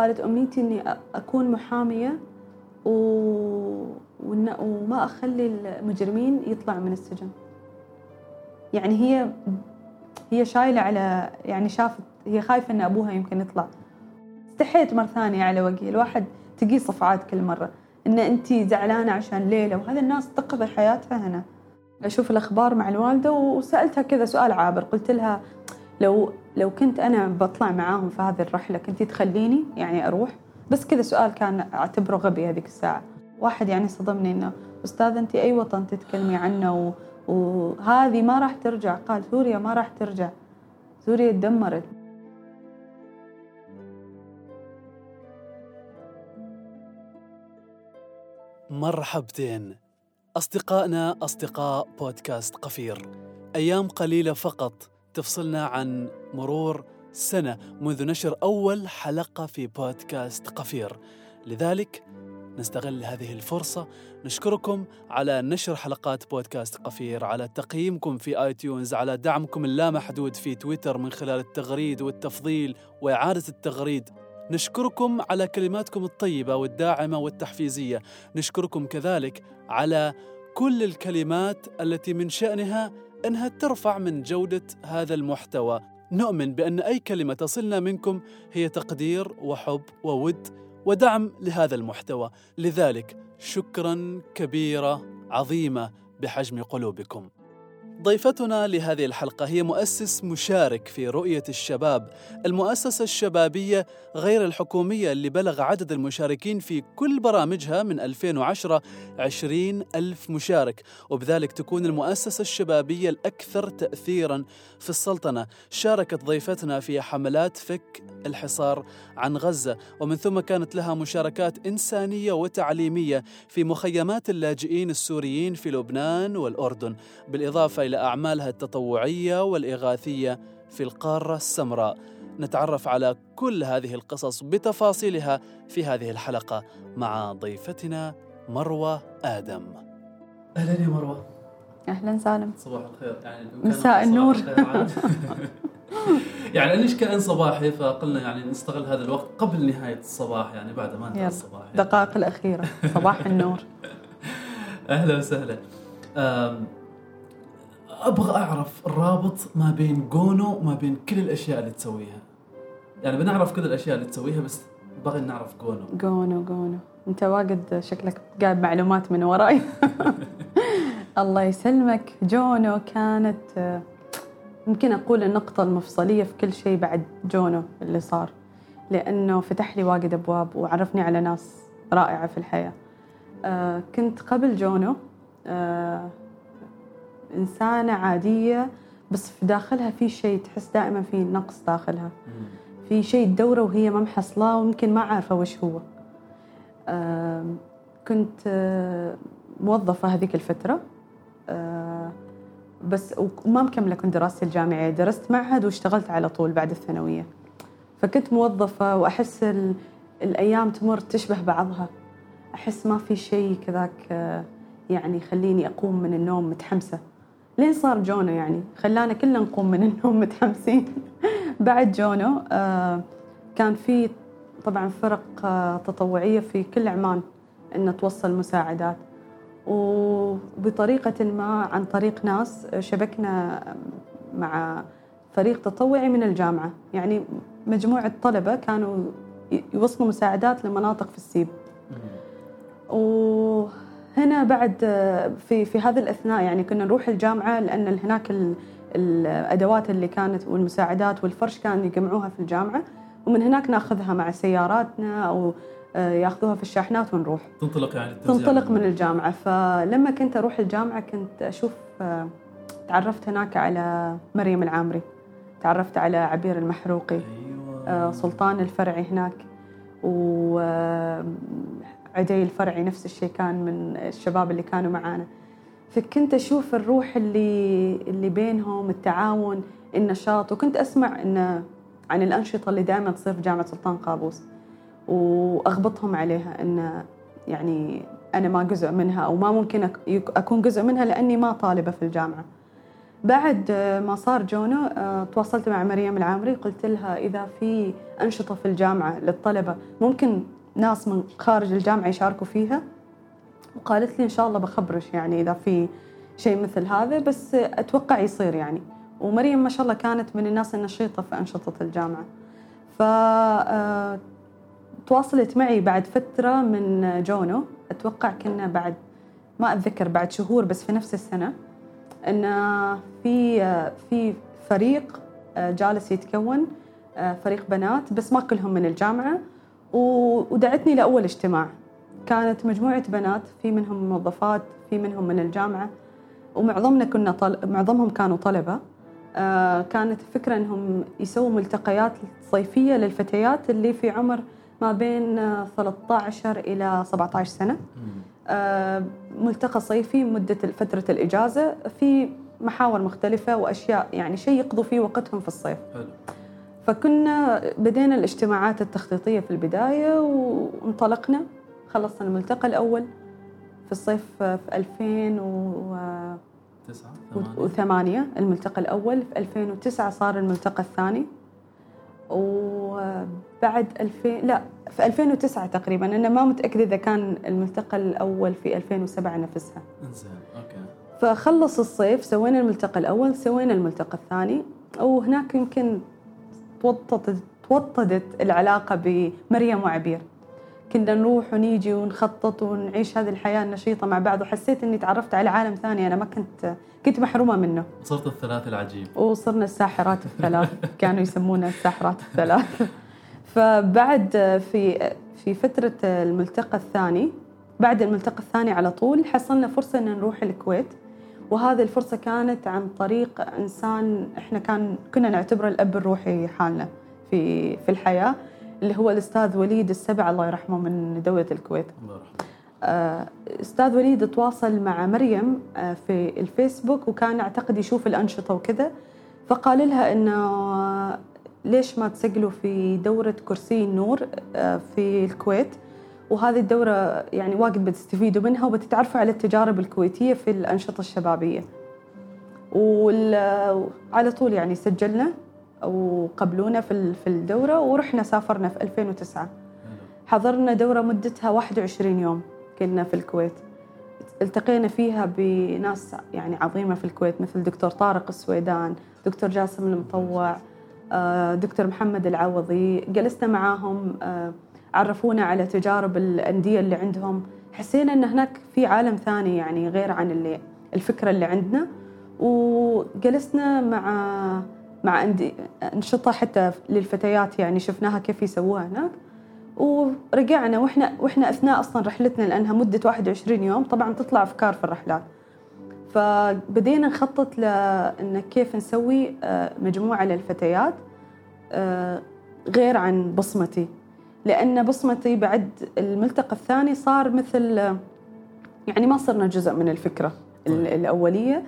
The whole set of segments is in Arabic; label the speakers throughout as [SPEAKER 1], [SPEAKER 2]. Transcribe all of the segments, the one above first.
[SPEAKER 1] قالت أمنيتي إني أكون محامية و... وما أخلي المجرمين يطلع من السجن. يعني هي هي شايلة على يعني شافت هي خايفة إن أبوها يمكن يطلع. استحيت مرة ثانية على وجهي. الواحد تقي صفعات كل مرة. إن أنت زعلانة عشان ليلة وهذا الناس تقضي حياتها هنا. أشوف الأخبار مع الوالدة وسألتها كذا سؤال عابر. قلت لها لو لو كنت أنا بطلع معاهم في هذه الرحلة كنتي تخليني يعني أروح؟ بس كذا سؤال كان أعتبره غبي هذيك الساعة. واحد يعني صدمني إنه أستاذ أنت أي وطن تتكلمي عنه وهذه ما راح ترجع. قال سوريا ما راح ترجع. سوريا تدمرت.
[SPEAKER 2] مرحبتين. أصدقائنا أصدقاء بودكاست قفير. أيام قليلة فقط تفصلنا عن مرور سنة منذ نشر أول حلقة في بودكاست قفير. لذلك نستغل هذه الفرصة نشكركم على نشر حلقات بودكاست قفير على تقييمكم في آي تيونز على دعمكم اللامحدود في تويتر من خلال التغريد والتفضيل وإعادة التغريد. نشكركم على كلماتكم الطيبة والداعمة والتحفيزية. نشكركم كذلك على كل الكلمات التي من شأنها أنها ترفع من جودة هذا المحتوى. نؤمن بأن أي كلمة تصلنا منكم هي تقدير وحب وود ودعم لهذا المحتوى. لذلك شكرا كبيرة عظيمة بحجم قلوبكم. ضيفتنا لهذه الحلقة هي مؤسس مشارك في رؤية الشباب المؤسسة الشبابية غير الحكومية اللي بلغ عدد المشاركين في كل برامجها من 2010 20 ألف مشارك وبذلك تكون المؤسسة الشبابية الأكثر تأثيرا في السلطنة. شاركت ضيفتنا في حملات فك الحصار عن غزة ومن ثم كانت لها مشاركات إنسانية وتعليمية في مخيمات اللاجئين السوريين في لبنان والأردن. بالإضافة إلى أعمالها التطوعية والإغاثية في القارة السمراء. نتعرف على كل هذه القصص بتفاصيلها في هذه الحلقة مع ضيفتنا مروة آدم. أهلا يا مروة.
[SPEAKER 1] أهلا سالم.
[SPEAKER 2] صباح الخير. يعني
[SPEAKER 1] مساء النور.
[SPEAKER 2] يعني ليش كان صباحي؟ فقلنا يعني نستغل هذا الوقت قبل نهاية الصباح يعني بعد ما انتهى الصباح. يعني.
[SPEAKER 1] الدقائق الأخيرة. صباح النور.
[SPEAKER 2] أهلا وسهلا. أبغى أعرف الرابط ما بين جونو وما بين كل الأشياء اللي تسويها. يعني بنعرف كل الأشياء اللي تسويها بس بغي نعرف جونو.
[SPEAKER 1] جونو جونو. أنت واجد شكلك جايب معلومات من وراي. الله يسلمك. جونو كانت يمكن أقول النقطة المفصلية في كل شيء بعد جونو اللي صار. لأنه فتح لي واجد أبواب وعرفني على ناس رائعة في الحياة. آه كنت قبل جونو آه إنسانة عادية بس في داخلها في شيء تحس دائما في نقص داخلها. في شيء تدوره وهي ما محصلاه ويمكن ما عارفة وش هو. كنت موظفة هذيك الفترة. بس وما مكملة كنت دراستي الجامعية. درست معهد واشتغلت على طول بعد الثانوية. فكنت موظفة وأحس الأيام تمر تشبه بعضها. أحس ما في شيء كذاك يعني يخليني أقوم من النوم متحمسة. لين صار جونو يعني؟ خلانا كلنا نقوم من النوم متحمسين. بعد جونو آه، كان في طبعا فرق آه، تطوعية في كل عمان أن توصل مساعدات. وبطريقة ما عن طريق ناس شبكنا مع فريق تطوعي من الجامعة. يعني مجموعة طلبة كانوا يوصلوا مساعدات لمناطق في السيب. و هنا بعد في في هذا الأثناء يعني كنا نروح الجامعة لأن هناك الأدوات اللي كانت والمساعدات والفرش كانوا يجمعوها في الجامعة ومن هناك ناخذها مع سياراتنا أو آه، ياخذوها في الشاحنات ونروح.
[SPEAKER 2] تنطلق يعني
[SPEAKER 1] تنطلق من الجامعة. فلما كنت أروح الجامعة كنت أشوف آه، تعرفت هناك على مريم العامري تعرفت على عبير المحروقي
[SPEAKER 2] أيوة.
[SPEAKER 1] آه، سلطان الفرعي هناك و عدي الفرعي نفس الشيء كان من الشباب اللي كانوا معانا. فكنت أشوف الروح اللي اللي بينهم التعاون النشاط وكنت أسمع إن عن الأنشطة اللي دائما تصير في جامعة سلطان قابوس وأغبطهم عليها إن يعني أنا ما جزء منها أو ما ممكن أكون جزء منها لأني ما طالبة في الجامعة. بعد ما صار جونو آه، تواصلت مع مريم العامري قلت لها إذا في أنشطة في الجامعة للطلبة ممكن ناس من خارج الجامعة يشاركوا فيها. وقالت لي إن شاء الله بخبرش يعني إذا في شيء مثل هذا بس أتوقع يصير يعني. ومريم ما شاء الله كانت من الناس النشيطة في أنشطة الجامعة. ف آه، تواصلت معي بعد فترة من جونو. أتوقع كنا بعد ما أتذكر بعد شهور بس في نفس السنة. إن في في فريق آه، جالس يتكون آه، فريق بنات بس ما كلهم من الجامعة. ودعتني لأول اجتماع. كانت مجموعة بنات في منهم موظفات في منهم من الجامعة ومعظمنا كنا طل... معظمهم كانوا طلبة. آه، كانت الفكرة إنهم يسووا ملتقيات صيفية للفتيات اللي في عمر ما بين 13 إلى 17 سنة. آه، ملتقى صيفي مدة فترة الإجازة. في محاور مختلفة وأشياء يعني شيء يقضوا فيه وقتهم في الصيف. حلو. فكنا بدينا الاجتماعات التخطيطية في البداية وانطلقنا. خلصنا الملتقى الأول في الصيف في 2008 الملتقى الأول. في 2009 صار الملتقى الثاني. وبعد 2000 لا في 2009 تقريبا. أنا ما متأكدة إذا كان الملتقى الأول في 2007 نفسها.
[SPEAKER 2] زين أوكي.
[SPEAKER 1] فخلص الصيف سوينا الملتقى الأول سوينا الملتقى الثاني. وهناك يمكن توطدت توطدت العلاقة بمريم وعبير. كنا نروح ونيجي ونخطط ونعيش هذه الحياة النشيطة مع بعض وحسيت إني تعرفت على عالم ثاني أنا ما كنت كنت محرومة منه.
[SPEAKER 2] صرت الثلاث العجيب.
[SPEAKER 1] وصرنا الساحرات الثلاث كانوا يسمونا الساحرات الثلاث. فبعد في في فترة الملتقى الثاني بعد الملتقى الثاني على طول حصلنا فرصة إن نروح الكويت. وهذه الفرصة كانت عن طريق إنسان إحنا كان كنا نعتبره الأب الروحي حالنا في في الحياة اللي هو الأستاذ وليد السبع الله يرحمه من دولة الكويت. الله يرحمه. آه، أستاذ وليد تواصل مع مريم آه، في الفيسبوك وكان أعتقد يشوف الأنشطة وكذا. فقال لها إنه آه، ليش ما تسجلوا في دورة كرسي النور في الكويت؟ وهذه الدورة يعني واجد بتستفيدوا منها وبتتعرفوا على التجارب الكويتية في الأنشطة الشبابية. وعلى طول يعني سجلنا وقبلونا في الدورة ورحنا سافرنا في 2009 حضرنا دورة مدتها 21 يوم كنا في الكويت. التقينا فيها بناس يعني عظيمة في الكويت مثل دكتور طارق السويدان دكتور جاسم المطوع آه، دكتور محمد العوضي. جلسنا معاهم آه، عرفونا على تجارب الأندية اللي عندهم. حسينا إن هناك في عالم ثاني يعني غير عن اللي الفكرة اللي عندنا. وجلسنا مع مع أنشطة حتى للفتيات يعني شفناها كيف يسووها هناك. ورجعنا وإحنا وإحنا أثناء أصلا رحلتنا لأنها مدة 21 يوم طبعا تطلع أفكار في الرحلات. فبدينا نخطط لأن كيف نسوي آه، مجموعة للفتيات آه، غير عن بصمتي. لأن بصمتي بعد الملتقى الثاني صار مثل يعني ما صرنا جزء من الفكرة طيب. الأولية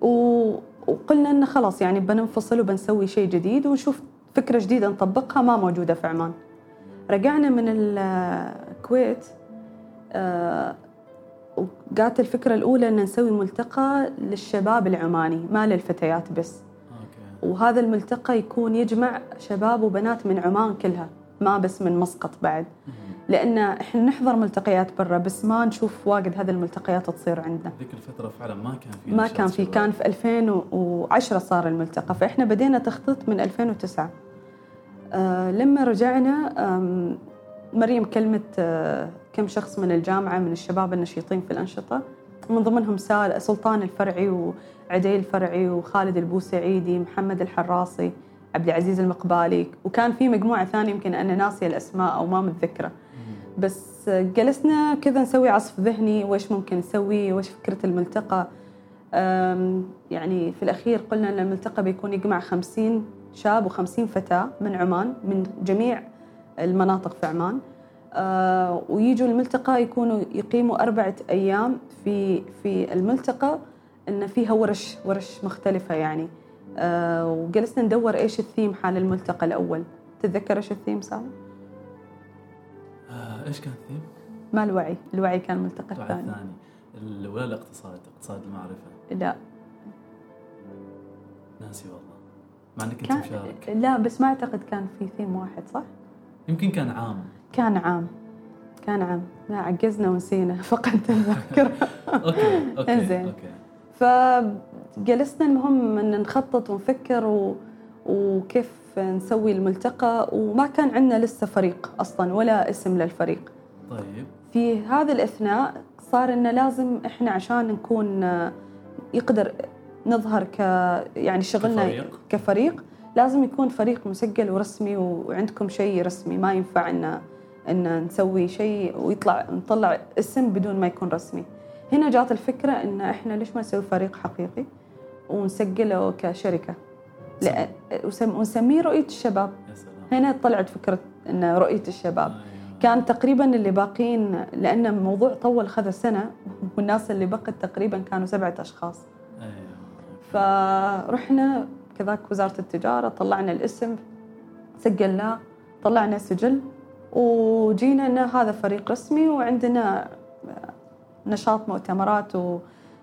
[SPEAKER 1] وقلنا إنه خلاص يعني بننفصل وبنسوي شيء جديد ونشوف فكرة جديدة نطبقها ما موجودة في عمان رجعنا من الكويت آه، وقالت الفكرة الأولى أن نسوي ملتقى للشباب العماني ما للفتيات بس. وهذا الملتقى يكون يجمع شباب وبنات من عمان كلها ما بس من مسقط بعد. لأن إحنا نحضر ملتقيات برا بس ما نشوف واجد هذه الملتقيات تصير عندنا.
[SPEAKER 2] ذيك الفترة فعلا ما كان في
[SPEAKER 1] ما كان في كان في 2010 صار الملتقى. فإحنا بدينا تخطيط من 2009 آه لما رجعنا مريم كلمت آه كم شخص من الجامعة من الشباب النشيطين في الأنشطة. من ضمنهم سلطان الفرعي وعدي الفرعي وخالد البوسعيدي محمد الحراسي. عبد العزيز المقبالي وكان في مجموعة ثانية يمكن أنا ناسية الأسماء أو ما متذكرة. بس جلسنا كذا نسوي عصف ذهني وإيش ممكن نسوي وإيش فكرة الملتقى. يعني في الأخير قلنا أن الملتقى بيكون يجمع خمسين شاب وخمسين فتاة من عمان من جميع المناطق في عمان. آه ويجوا الملتقى يكونوا يقيموا أربعة أيام في في الملتقى إن فيها ورش ورش مختلفة يعني. وجلسنا ندور إيش الثيم حال الملتقى الأول. تتذكر إيش الثيم سام؟
[SPEAKER 2] آه إيش كان الثيم؟
[SPEAKER 1] ما الوعي. الوعي كان الملتقى الثاني.
[SPEAKER 2] الثاني. ولا الاقتصاد اقتصاد المعرفة.
[SPEAKER 1] لا.
[SPEAKER 2] ناسي والله. مع إنك كنت مشارك.
[SPEAKER 1] لا بس ما أعتقد كان في ثيم واحد صح؟
[SPEAKER 2] يمكن كان عام.
[SPEAKER 1] كان عام. كان عام. لا عجزنا ونسينا. فقدت الذاكرة
[SPEAKER 2] okay
[SPEAKER 1] okay.
[SPEAKER 2] okay.
[SPEAKER 1] فجلسنا المهم إن نخطط ونفكر و... وكيف نسوي الملتقى وما كان عندنا لسه فريق أصلا ولا اسم للفريق.
[SPEAKER 2] طيب.
[SPEAKER 1] في هذا الأثناء صار إنه لازم إحنا عشان نكون يقدر نظهر ك يعني شغلنا
[SPEAKER 2] كفريق.
[SPEAKER 1] كفريق لازم يكون فريق مسجل ورسمي وعندكم شيء رسمي. ما ينفع ان إن نسوي شيء ويطلع نطلع اسم بدون ما يكون رسمي. هنا جات الفكرة إن إحنا ليش ما نسوي فريق حقيقي؟ ونسجله كشركة. وسم- ونسميه رؤية الشباب. هنا طلعت فكرة ان رؤية الشباب.
[SPEAKER 2] أيوة.
[SPEAKER 1] كان تقريبا اللي باقين لأن الموضوع طول خذ سنه والناس اللي بقت تقريبا كانوا سبعة أشخاص.
[SPEAKER 2] أيوه
[SPEAKER 1] فرحنا كذاك وزارة التجارة طلعنا الاسم سجلناه طلعنا سجل وجينا إن هذا فريق رسمي وعندنا نشاط مؤتمرات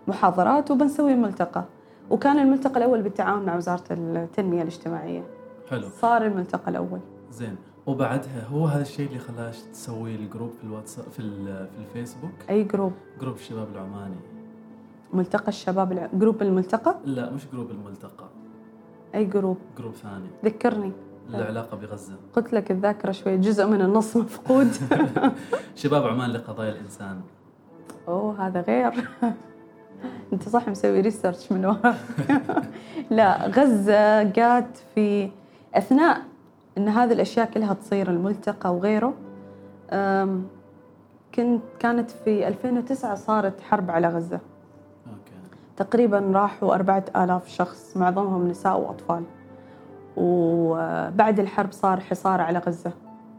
[SPEAKER 1] ومحاضرات وبنسوي ملتقى. وكان الملتقى الأول بالتعاون مع وزارة التنمية الاجتماعية.
[SPEAKER 2] حلو.
[SPEAKER 1] صار الملتقى الأول.
[SPEAKER 2] زين. وبعدها هو هذا الشيء اللي خلاش تسوي ال group في الواتساب في في الفيسبوك؟
[SPEAKER 1] أي group؟
[SPEAKER 2] group الشباب العماني.
[SPEAKER 1] ملتقى الشباب الع- group الملتقى؟
[SPEAKER 2] لا مش group الملتقى.
[SPEAKER 1] أي group؟
[SPEAKER 2] group ثاني.
[SPEAKER 1] ذكرني.
[SPEAKER 2] له علاقه بغزة.
[SPEAKER 1] قلت لك الذاكرة شوي جزء من النص مفقود.
[SPEAKER 2] شباب عمان لقضايا الإنسان.
[SPEAKER 1] أوه هذا غير. انت صح مسوي research من ورا. لا غزة جات في أثناء إن هذه الأشياء كلها تصير الملتقى وغيره كنت كانت في 2009 صارت حرب على
[SPEAKER 2] غزة.
[SPEAKER 1] تقريبا راحوا أربعة آلاف شخص معظمهم نساء وأطفال. وبعد الحرب صار حصار على غزة.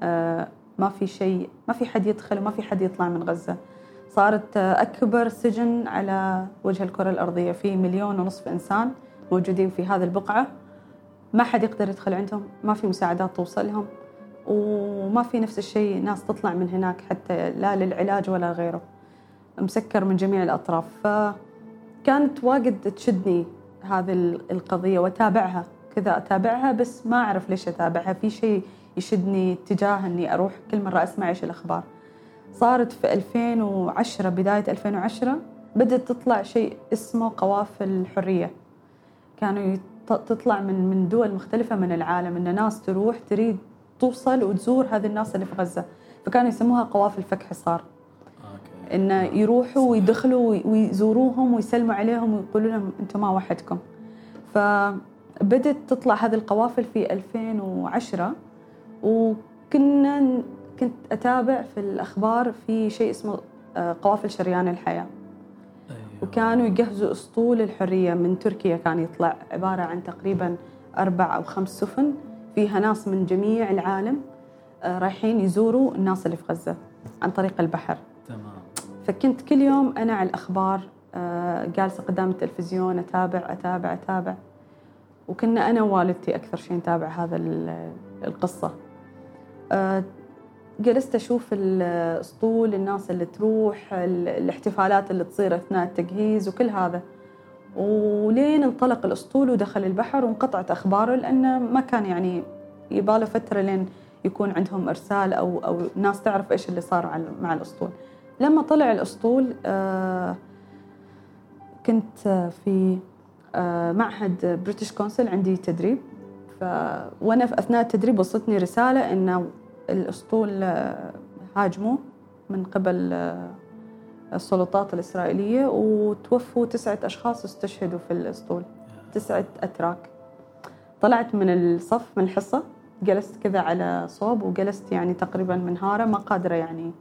[SPEAKER 1] آه، ما في شيء ما في حد يدخل وما في حد يطلع من غزة. صارت أكبر سجن على وجه الكرة الأرضية في مليون ونصف إنسان موجودين في هذه البقعة. ما حد يقدر يدخل عندهم ما في مساعدات توصلهم وما في نفس الشيء ناس تطلع من هناك حتى لا للعلاج ولا غيره. مسكر من جميع الأطراف. فكانت واجد تشدني هذه ال- القضية وأتابعها. كذا أتابعها بس ما أعرف ليش أتابعها. في شيء يشدني اتجاه أني أروح كل مرة أسمع إيش الأخبار. صارت في 2010 بداية 2010 بدأت تطلع شيء اسمه قوافل الحرية كانوا تطلع من من دول مختلفة من العالم إن ناس تروح تريد توصل وتزور هذه الناس اللي في غزة. فكانوا يسموها قوافل فك حصار.
[SPEAKER 2] okay.
[SPEAKER 1] إن يروحوا ويدخلوا وي- ويزوروهم ويسلموا عليهم ويقولوا لهم أنتم ما وحدكم. فبدت تطلع هذه القوافل في 2010 وكنا كنت أتابع في الأخبار في شيء اسمه آه، قوافل شريان الحياة.
[SPEAKER 2] أيوه.
[SPEAKER 1] وكانوا يجهزوا أسطول الحرية من تركيا كان يطلع عبارة عن تقريبا أربع أو خمس سفن فيها ناس من جميع العالم آه، رايحين يزوروا الناس اللي في غزة عن طريق البحر.
[SPEAKER 2] تمام.
[SPEAKER 1] فكنت كل يوم أنا على الأخبار آه، جالسة قدام التلفزيون أتابع أتابع أتابع. وكنا أنا ووالدتي أكثر شيء نتابع هذا ال- القصة. آه، جلست أشوف الاسطول الناس اللي تروح ال- الاحتفالات اللي تصير أثناء التجهيز وكل هذا. ولين انطلق الأسطول ودخل البحر وانقطعت أخباره لأنه ما كان يعني يباله فترة لين يكون عندهم إرسال أو أو ناس تعرف إيش اللي صار مع الأسطول. لما طلع الأسطول آه، كنت في آه، معهد British Council عندي تدريب. وأنا في أثناء التدريب وصلتني رسالة إنه الأسطول آه، هاجموه من قبل آه، السلطات الإسرائيلية وتوفوا تسعة أشخاص استشهدوا في الأسطول. تسعة أتراك. طلعت من الصف من الحصة جلست كذا على صوب وجلست يعني تقريبا منهاره ما قادرة يعني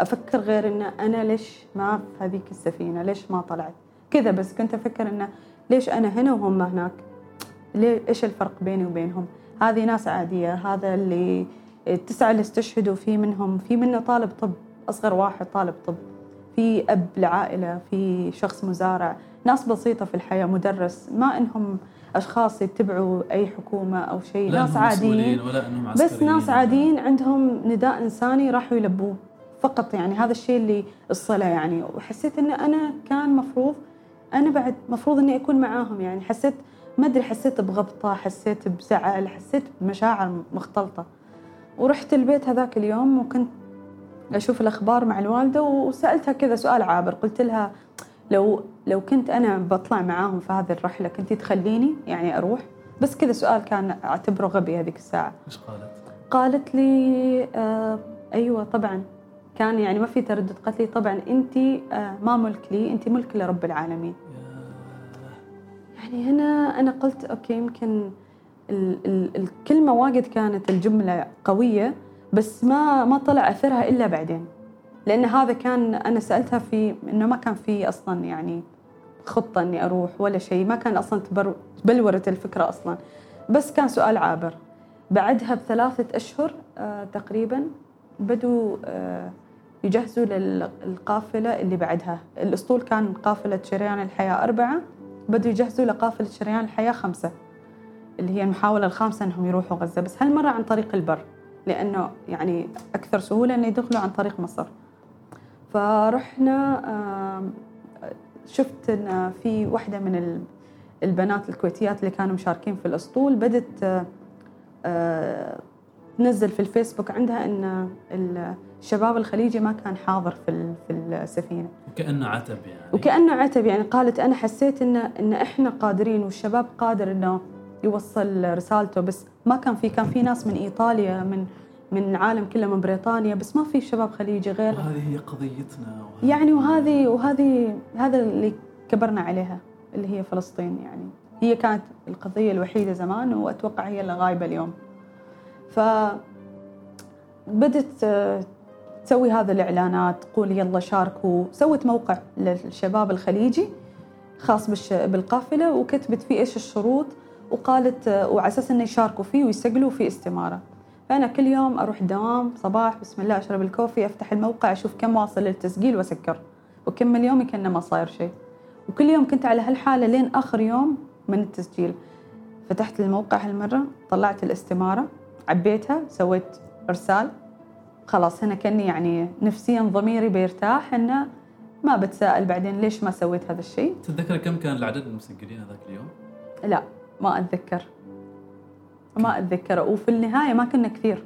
[SPEAKER 1] أفكر غير إن أنا ليش ما في هذيك السفينة ليش ما طلعت؟ كذا بس كنت أفكر انه ليش أنا هنا وهم هناك؟ ليه إيش الفرق بيني وبينهم؟ هذه ناس عادية هذا اللي التسعة اللي استشهدوا في منهم في منه طالب طب أصغر واحد طالب طب. في أب لعائلة في شخص مزارع. ناس بسيطة في الحياة مدرس. ما إنهم أشخاص يتبعوا أي حكومة أو شيء.
[SPEAKER 2] لا
[SPEAKER 1] ناس
[SPEAKER 2] إنهم
[SPEAKER 1] عاديين.
[SPEAKER 2] ولا إنهم عسكريين.
[SPEAKER 1] بس ناس عاديين عندهم نداء إنساني راحوا يلبوه. فقط يعني هذا الشيء اللي الصلة يعني. وحسيت إن أنا كان مفروض أنا بعد مفروض إني أكون معاهم يعني. حسيت ما أدري حسيت بغبطة حسيت بزعل حسيت بمشاعر مختلطة. ورحت البيت هذاك اليوم وكنت أشوف الأخبار مع الوالدة وسألتها كذا سؤال عابر. قلت لها لو لو كنت أنا بطلع معاهم في هذه الرحلة كنتي تخليني يعني أروح؟ بس كذا سؤال كان أعتبره غبي هذيك الساعة.
[SPEAKER 2] إيش قالت؟
[SPEAKER 1] قالت لي آه أيوه طبعا. كان يعني ما في تردد. قالت لي طبعا انت آه ما ملك لي انت ملك لرب العالمين. يعني هنا أنا قلت أوكي يمكن ال ال الكلمة واجد كانت الجملة قوية بس ما ما طلع أثرها إلا بعدين. لأن هذا كان أنا سألتها في إنه ما كان في أصلا يعني خطة إني أروح ولا شيء ما كان أصلا تبلورت الفكرة أصلا. بس كان سؤال عابر. بعدها بثلاثة أشهر آه تقريبا بدوا آه يجهزوا للقافلة اللي بعدها. الأسطول كان قافلة شريان الحياة أربعة بدوا يجهزوا لقافلة شريان الحياة خمسة. اللي هي المحاولة الخامسة إنهم يروحوا غزة. بس هالمرة عن طريق البر لأنه يعني أكثر سهولة إنه يدخلوا عن طريق مصر. فرحنا شفت إن في واحدة من البنات الكويتيات اللي كانوا مشاركين في الأسطول بدت تنزل في الفيسبوك عندها إن الشباب الخليجي ما كان حاضر في في السفينة.
[SPEAKER 2] وكأنه عتب يعني.
[SPEAKER 1] وكأنه عتب يعني قالت أنا حسيت إن إن إحنا قادرين والشباب قادر إنه يوصل رسالته بس ما كان في كان في ناس من إيطاليا من من العالم كله من بريطانيا بس ما في شباب خليجي غير.
[SPEAKER 2] وهذه هي قضيتنا
[SPEAKER 1] وهذه يعني وهذه وهذه هذا اللي كبرنا عليها اللي هي فلسطين يعني. هي كانت القضية الوحيدة زمان وأتوقع هي اللي غايبة اليوم. ف بدت تسوي هذه الإعلانات تقول يلا شاركوا. سوت موقع للشباب الخليجي خاص بالقافلة وكتبت فيه إيش الشروط. وقالت وعلى أساس إنه يشاركوا فيه ويسجلوا في استمارة. فأنا كل يوم أروح الدوام صباح بسم الله أشرب الكوفي أفتح الموقع أشوف كم واصل للتسجيل وأسكر. وكمل يومي كأنه ما صاير شيء. وكل يوم كنت على هالحالة لين آخر يوم من التسجيل. فتحت الموقع هالمرة طلعت الاستمارة عبيتها سويت إرسال. خلاص هنا كأني يعني نفسيا ضميري بيرتاح إنه ما بتساءل بعدين ليش ما سويت هذا الشيء.
[SPEAKER 2] تتذكر كم كان العدد المسجلين هذاك اليوم؟
[SPEAKER 1] لا. ما أتذكر. ما اتذكره وفي النهاية ما كنا كثير.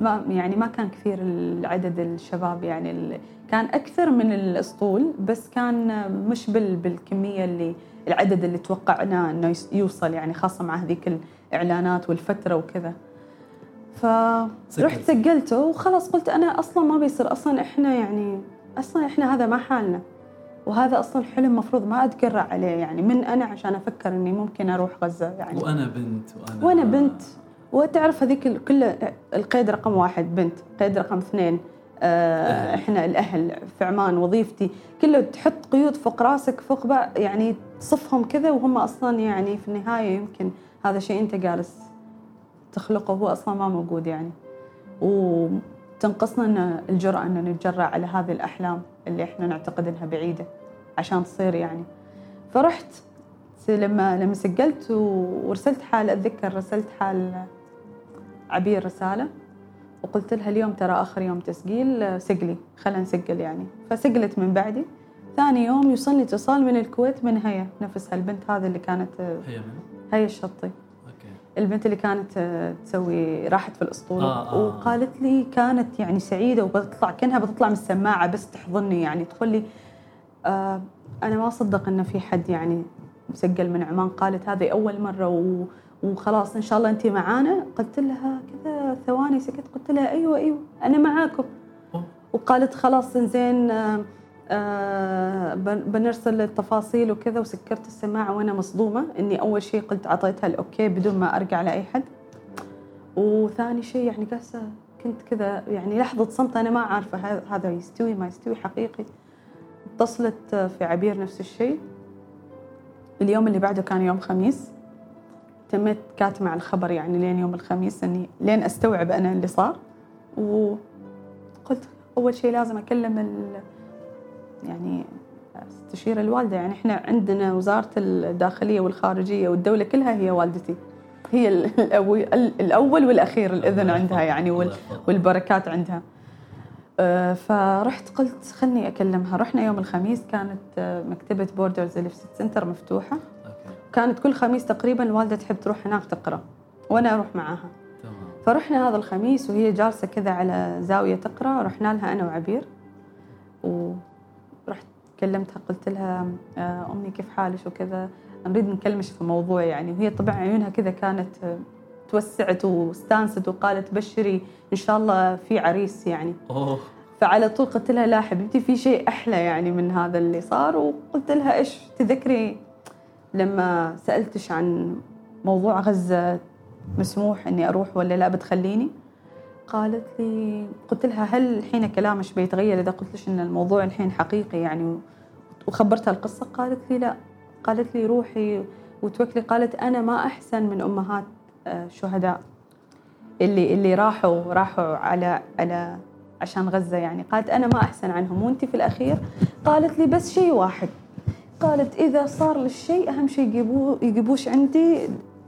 [SPEAKER 1] ما يعني ما كان كثير العدد الشباب يعني كان أكثر من الأسطول بس كان مش بالكمية اللي العدد اللي توقعناه إنه يوصل يعني خاصة مع هذيك الإعلانات والفترة وكذا. فرحت سجلته وخلاص قلت أنا أصلا ما بيصير. أصلا إحنا يعني أصلا إحنا هذا ما حالنا. وهذا أصلا حلم مفروض ما اتقرع عليه يعني من أنا عشان أفكر إني ممكن أروح غزة يعني.
[SPEAKER 2] وأنا بنت
[SPEAKER 1] وأنا وأنا بنت. وتعرف هذيك كل القيد رقم واحد بنت قيد رقم اثنين آه إحنا الأهل في عمان وظيفتي. كله تحط قيود فوق راسك فوق بقى يعني تصفهم كذا وهم أصلا يعني في النهاية يمكن هذا شيء أنت جالس تخلقه هو أصلا ما موجود يعني. وتنقصنا الجرأة إن نتجرأ على هذه الأحلام اللي إحنا نعتقد إنها بعيدة. عشان تصير يعني. فرحت لما لما سجلت ورسلت حال أتذكر رسلت حال عبير رسالة وقلت لها اليوم ترى آخر يوم تسجيل سجلي خلينا نسجل يعني. فسجلت من بعدي. ثاني يوم يوصلني اتصال من الكويت من هيا نفسها البنت هذه اللي كانت
[SPEAKER 2] هيا من؟
[SPEAKER 1] هيا الشطي. البنت اللي كانت تسوي راحت في الاسطوله آه آه. وقالت لي كانت يعني سعيدة وبتطلع كأنها بتطلع من السماعة بس تحضني يعني تقول لي آه أنا ما اصدق إنه في حد يعني مسجل من عمان قالت هذه أول مرة و وخلاص إن شاء الله انت معانا. قلت لها كذا ثواني سكت. قلت لها أيوه أيوه أنا معاكم. وقالت خلاص زين آه آه بنرسل التفاصيل وكذا وسكرت السماعه وأنا مصدومة. إني أول شيء قلت أعطيتها الأوكي بدون ما أرجع لأي حد. وثاني شيء يعني قاسه كنت كذا يعني لحظة صمت أنا ما عارفه هذا يستوي ما يستوي حقيقي. اتصلت في عبير نفس الشيء. اليوم اللي بعده كان يوم خميس. تميت كاتمة على الخبر يعني لين يوم الخميس اني لين أستوعب أنا اللي صار. وقلت أول شيء لازم أكلم يعني استشير الوالدة. يعني إحنا عندنا وزارة الداخلية والخارجية والدولة كلها هي والدتي. هي الأول والأخير الإذن عندها يعني والبركات عندها. فرحت قلت خلني أكلمها. رحنا يوم الخميس كانت آه، مكتبة Borders اللي في centre مفتوحة كانت كل خميس تقريبا الوالدة تحب تروح هناك تقرأ وأنا أروح معاها.
[SPEAKER 2] تمام.
[SPEAKER 1] فرحنا هذا الخميس وهي جالسة كذا على زاوية تقرأ. رحنا لها أنا وعبير ورحت كلمتها قلت لها آه، أمي كيف حالك وكذا؟ نريد نكلمش في موضوع يعني. وهي طبعا عيونها كذا كانت آه، توسعت واستانست وقالت بشري إن شاء الله في عريس يعني.
[SPEAKER 2] أوه.
[SPEAKER 1] فعلى طول قلت لها لا حبيبتي في شيء أحلى يعني من هذا اللي صار. وقلت لها إيش تذكري لما سألتش عن موضوع غزة مسموح إني أروح ولا لا بتخليني؟ قالت لي قلت لها هل الحين كلامش بيتغير إذا قلت لش إن الموضوع الحين حقيقي يعني وخبرتها القصة؟ قالت لي لا. قالت لي روحي وتوكلي. قالت أنا ما أحسن من أمهات شهداء. اللي اللي راحوا راحوا على على عشان غزة يعني. قالت أنا ما أحسن عنهم. وانت في الأخير قالت لي بس شيء واحد. قالت إذا صار للشيء أهم شيء يجيبوه يجيبوش عندي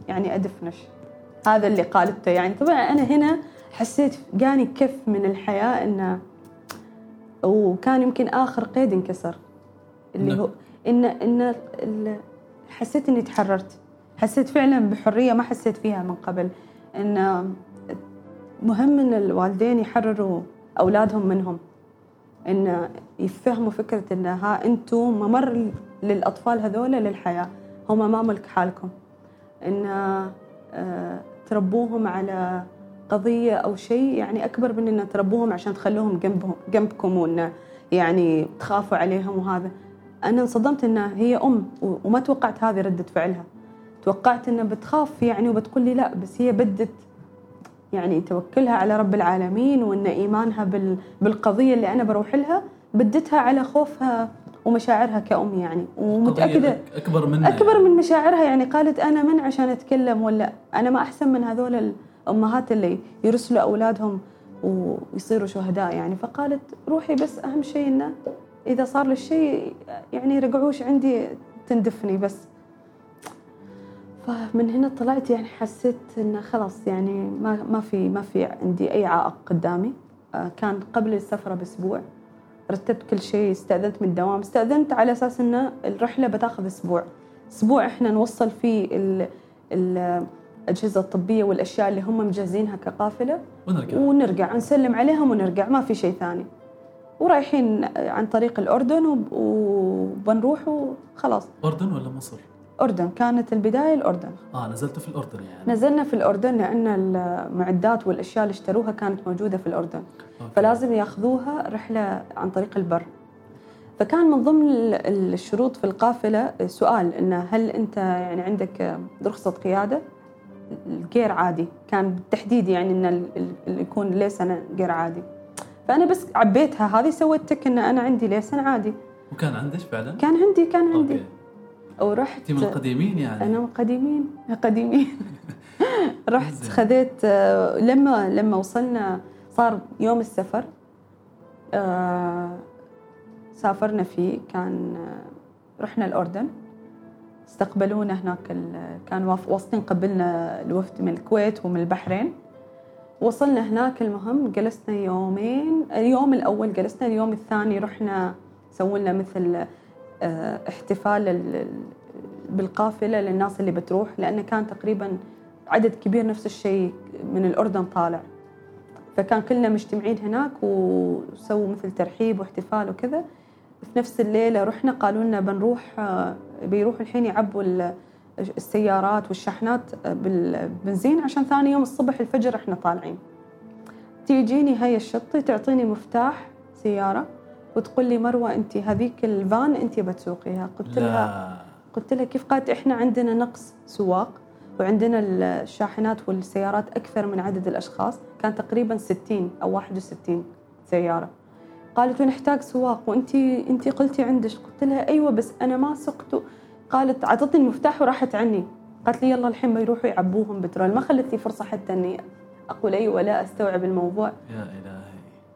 [SPEAKER 1] يعني أدفنش. هذا اللي قالته يعني. طبعا أنا هنا حسيت جاني كف من الحياة انه وكان يمكن آخر قيد انكسر. اللي
[SPEAKER 2] نعم.
[SPEAKER 1] هو ان ان حسيت إني تحررت. حسيت فعلا بحرية ما حسيت فيها من قبل إن مهم إن الوالدين يحرروا أولادهم منهم إن يفهموا فكرة إن ها أنتم ممر للأطفال هذول للحياة هم ما ملك حالكم. إن آه، تربوهم على قضية أو شيء يعني أكبر من إن تربوهم عشان تخلوهم جنبهم جنبكم وإن يعني تخافوا عليهم وهذا. أنا انصدمت انها هي أم وما توقعت هذه ردة فعلها. توقعت انها بتخاف يعني وبتقول لي لا بس هي بدت يعني توكلها على رب العالمين وإن إيمانها بال بالقضية اللي أنا بروح لها بدتها على خوفها ومشاعرها كأم يعني. ومتأكدة
[SPEAKER 2] أكبر منها
[SPEAKER 1] أكبر من مشاعرها يعني. قالت أنا من عشان أتكلم ولا؟ أنا ما أحسن من هذول الأمهات اللي يرسلوا أولادهم ويصيروا شهداء يعني. فقالت روحي بس أهم شيء إنه إذا صار لي شيء يعني رجعوش عندي تندفني بس. فمن هنا طلعت يعني حسيت إنه خلاص يعني ما ما في ما في عندي أي عائق قدامي. آه، كان قبل السفرة بأسبوع. رتبت كل شيء استأذنت من الدوام. استأذنت على أساس أن الرحلة بتاخذ أسبوع. أسبوع إحنا نوصل فيه ال- ال- الأجهزة الطبية والأشياء اللي هم مجهزينها كقافلة.
[SPEAKER 2] ونرجع.
[SPEAKER 1] ونرجع نسلم عليهم ونرجع. ما في شيء ثاني. ورايحين عن طريق الأردن وب- وبنروح وخلاص.
[SPEAKER 2] أردن ولا مصر؟
[SPEAKER 1] أردن كانت البداية الأردن.
[SPEAKER 2] آه نزلت في الأردن يعني.
[SPEAKER 1] نزلنا في الأردن لأن المعدات والأشياء اللي اشتروها كانت موجودة في الأردن.
[SPEAKER 2] أوكي.
[SPEAKER 1] فلازم ياخذوها رحلة عن طريق البر. فكان من ضمن ال- الشروط في القافلة سؤال إنه هل أنت يعني عندك رخصة قيادة؟ الغير عادي. كان بالتحديد يعني إن يكون license غير عادي. فأنا بس عبيتها هذه سويت tick إن أنا عندي license عادي.
[SPEAKER 2] وكان عندك فعلا؟
[SPEAKER 1] كان عندي كان عندي.
[SPEAKER 2] okay.
[SPEAKER 1] ورحت
[SPEAKER 2] أنت من القديمين يعني.
[SPEAKER 1] أنا من قديمين قديمين. رحت. خذيت لما لما وصلنا صار يوم السفر آه، سافرنا فيه كان آه، رحنا الأردن. استقبلونا هناك كان واصلين قبلنا الوفد من الكويت ومن البحرين. وصلنا هناك المهم جلسنا يومين اليوم الأول جلسنا اليوم الثاني رحنا سووا مثل آه، احتفال ال- ال- بالقافلة للناس اللي بتروح لأنه كان تقريبا عدد كبير نفس الشيء من الأردن طالع. فكان كلنا مجتمعين هناك وسووا مثل ترحيب واحتفال وكذا. في نفس الليلة رحنا قالوا لنا بنروح آه، بيروحوا الحين يعبوا ال- السيارات والشحنات بالبنزين عشان ثاني يوم الصبح الفجر إحنا طالعين. تيجيني هاي الشطي تعطيني مفتاح سيارة. وتقول لي مروة أنت هذيك الفان أنت بتسوقيها. قلت لها
[SPEAKER 2] لا
[SPEAKER 1] قلت لها كيف قالت إحنا عندنا نقص سواق وعندنا الشاحنات والسيارات أكثر من عدد الأشخاص. كان تقريبا 60 أو 61 سيارة. قالت ونحتاج سواق؟ وانت أنت قلتي عندك. قلت لها أيوه بس أنا ما سقت. قالت أعطتني المفتاح وراحت عني. قالت لي يلا الحين بيروحوا يعبوهم بترول. ما خلت لي فرصة حتى أني أقول أيوه لا أستوعب الموضوع.
[SPEAKER 2] يا إلهي.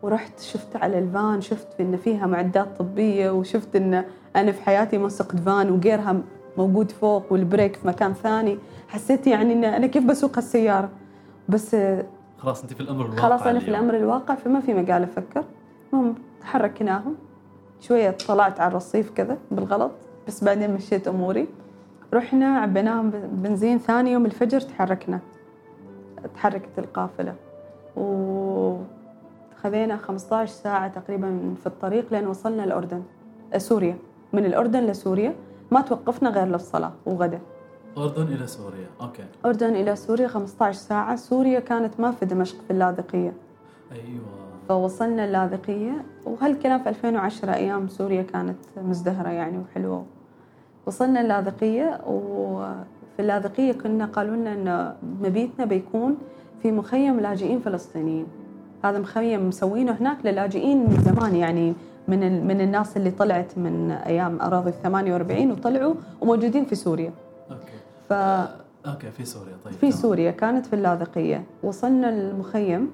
[SPEAKER 1] ورحت شفت على الفان شفت إن فيها معدات طبية وشفت إن أنا في حياتي ما سقت فان وغيرها موجود فوق والبريك في مكان ثاني. حسيت يعني إن أنا كيف بسوق هالسياره بس
[SPEAKER 2] خلاص أنت في الأمر الواقع
[SPEAKER 1] خلاص أنا في. الأمر الواقع فما في مجال أفكر. المهم تحركناهم. شوية طلعت على الرصيف كذا بالغلط بس بعدين مشيت أموري. رحنا عبيناهم بنزين ثاني يوم الفجر تحركنا. تحركت القافلة. وخذينا 15 ساعة تقريبا في الطريق لين وصلنا الأردن. سوريا. من الأردن لسوريا. ما توقفنا غير للصلاة وغدا.
[SPEAKER 2] أردن إلى سوريا. أوكي.
[SPEAKER 1] أردن إلى سوريا 15 ساعة. سوريا كانت ما في دمشق في اللاذقية.
[SPEAKER 2] أيوة.
[SPEAKER 1] فوصلنا اللاذقية. وهالكلام في 2010 أيام سوريا كانت مزدهرة يعني وحلوة. وصلنا اللاذقية. وفي اللاذقية كنا قالوا لنا أن مبيتنا بيكون في مخيم لاجئين فلسطينيين. هذا مخيم مسوينه هناك للاجئين من زمان يعني من من الناس اللي طلعت من أيام أراضي ال 48 وطلعوا وموجودين في سوريا.
[SPEAKER 2] okay.
[SPEAKER 1] ف
[SPEAKER 2] okay في سوريا طيب.
[SPEAKER 1] في سوريا كانت في اللاذقية، وصلنا المخيم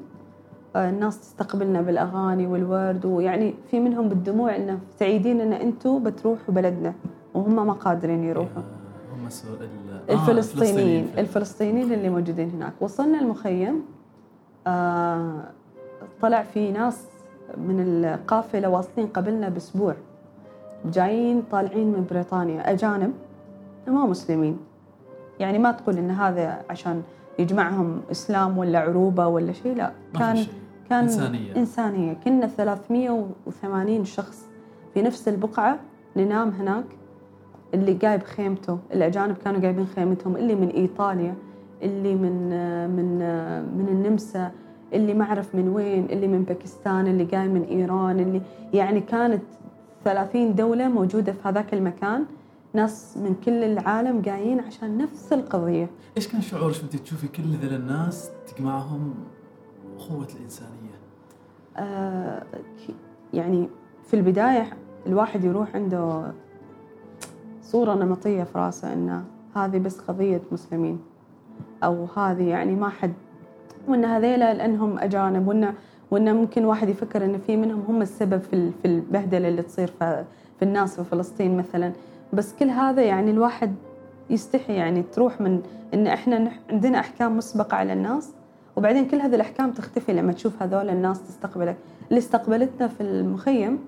[SPEAKER 1] آه، الناس تستقبلنا بالأغاني والورد ويعني في منهم بالدموع إنه سعيدين إن أنتم بتروحوا بلدنا وهم ما قادرين يروحوا.
[SPEAKER 2] هم.
[SPEAKER 1] آه الفلسطينيين الفلسطينيين اللي موجودين هناك، وصلنا المخيم آه طلع في ناس من القافلة واصلين قبلنا بأسبوع. جايين طالعين من بريطانيا أجانب ما مسلمين. يعني ما تقول إن هذا عشان يجمعهم إسلام ولا عروبة ولا شيء لا.
[SPEAKER 2] كان شيء.
[SPEAKER 1] كان
[SPEAKER 2] إنسانية.
[SPEAKER 1] إنسانية. كنا 380 شخص في نفس البقعة ننام هناك. اللي جايب خيمته الأجانب كانوا جايبين خيمتهم. اللي من إيطاليا اللي من من من النمسا. اللي ما أعرف من وين اللي من باكستان اللي جاي من إيران اللي يعني كانت ثلاثين دولة موجودة في هذاك المكان. ناس من كل العالم جايين عشان نفس القضية.
[SPEAKER 2] إيش كان شعورك وأنت تشوفي كل ذي الناس تجمعهم أخوة الإنسانية؟
[SPEAKER 1] آه يعني في البداية الواحد يروح عنده صورة نمطية في راسه إنه هذه بس قضية مسلمين أو هذه يعني ما حد وإن هذيلا لأنهم أجانب وان وإن ممكن واحد يفكر إن في منهم هم السبب في في البهدلة اللي تصير في, الناس في فلسطين مثلا. بس كل هذا يعني الواحد يستحي يعني تروح من إن إحنا عندنا أحكام مسبقة على الناس وبعدين كل هذه الأحكام تختفي لما تشوف هذول الناس تستقبلك. اللي استقبلتنا في المخيم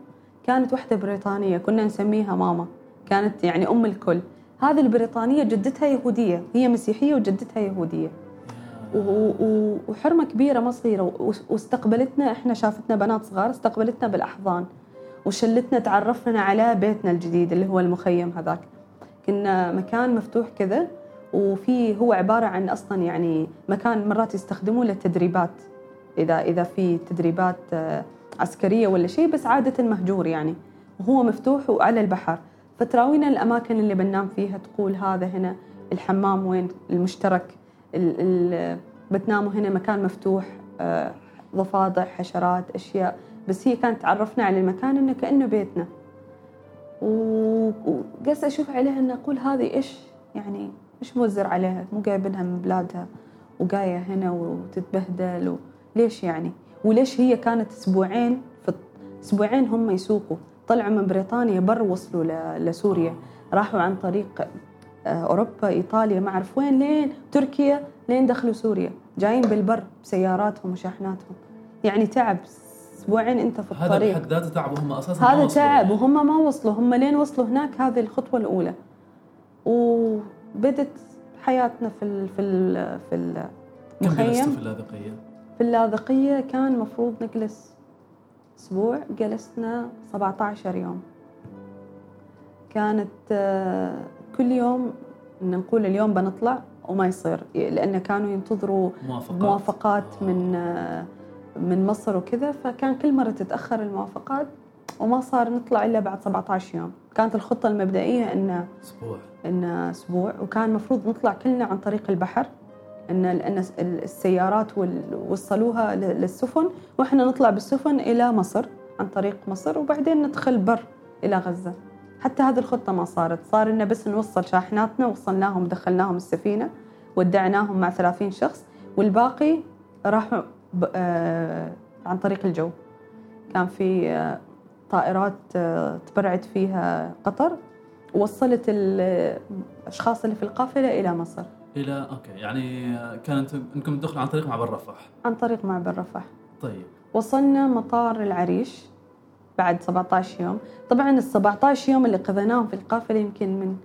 [SPEAKER 1] كانت وحدة بريطانية كنا نسميها ماما. كانت يعني أم الكل. هذه البريطانية جدتها يهودية هي مسيحية وجدتها يهودية. وحرمة كبيرة ما صغيرة. واستقبلتنا إحنا شافتنا بنات صغار استقبلتنا بالأحضان. وشلتنا تعرفنا على بيتنا الجديد اللي هو المخيم هذاك. كنا مكان مفتوح كذا وفي هو عبارة عن أصلا يعني مكان مرات يستخدموه للتدريبات. إذا إذا في تدريبات آه، عسكرية ولا شيء بس عادة مهجور يعني. وهو مفتوح وعلى البحر. فتراوينا الأماكن اللي بننام فيها تقول هذا هنا الحمام وين المشترك. بتناموا هنا مكان مفتوح آه، ضفادع حشرات أشياء. بس هي كانت تعرفنا على المكان إنه كأنه بيتنا. وقس أشوف عليها ان أقول هذه إيش؟ يعني إيش موزر عليها؟ مو جايبينها من بلادها. وجايه هنا وتتبهدل. ليش يعني؟ وليش هي كانت أسبوعين في أسبوعين هم يسوقوا. طلعوا من بريطانيا بر وصلوا لسوريا. راحوا عن طريق أوروبا إيطاليا ما أعرف وين لين تركيا لين دخلوا سوريا. جايين بالبر بسياراتهم وشاحناتهم. يعني تعب أسبوعين أنت في الطريق.
[SPEAKER 2] هذا بحد ذاته تعب وهم أساسا
[SPEAKER 1] هذا تعب وهم ما وصلوا. هم لين وصلوا هناك هذه الخطوة الأولى. وبدت حياتنا في ال في ال في
[SPEAKER 2] المخيم كم في اللاذقية؟
[SPEAKER 1] في اللاذقية كان مفروض نجلس أسبوع جلسنا 17 يوم. كانت آه، كل يوم نقول اليوم بنطلع وما يصير لأن كانوا ينتظروا موافقات, موافقات من من مصر وكذا فكان كل مرة تتأخر الموافقات وما صار نطلع إلا بعد 17 يوم. كانت الخطة المبدئية إن
[SPEAKER 2] أسبوع.
[SPEAKER 1] إن أسبوع وكان المفروض نطلع كلنا عن طريق البحر إن لأن السيارات وصلوها للسفن وإحنا نطلع بالسفن إلى مصر عن طريق مصر وبعدين ندخل بر إلى غزة. حتى هذه الخطة ما صارت صار إنه بس نوصل شاحناتنا وصلناهم دخلناهم السفينة ودعناهم مع 30 شخص والباقي راحوا آه عن طريق الجو كان في آه طائرات آه تبرعت فيها قطر ووصلت الأشخاص اللي في القافلة إلى مصر.
[SPEAKER 2] إلى أوكي يعني كانت إنكم تدخلوا عن طريق معبر رفح.
[SPEAKER 1] عن طريق معبر رفح.
[SPEAKER 2] طيب.
[SPEAKER 1] وصلنا مطار العريش بعد 17 يوم. طبعا ال 17 يوم اللي قضيناهم في القافلة يمكن من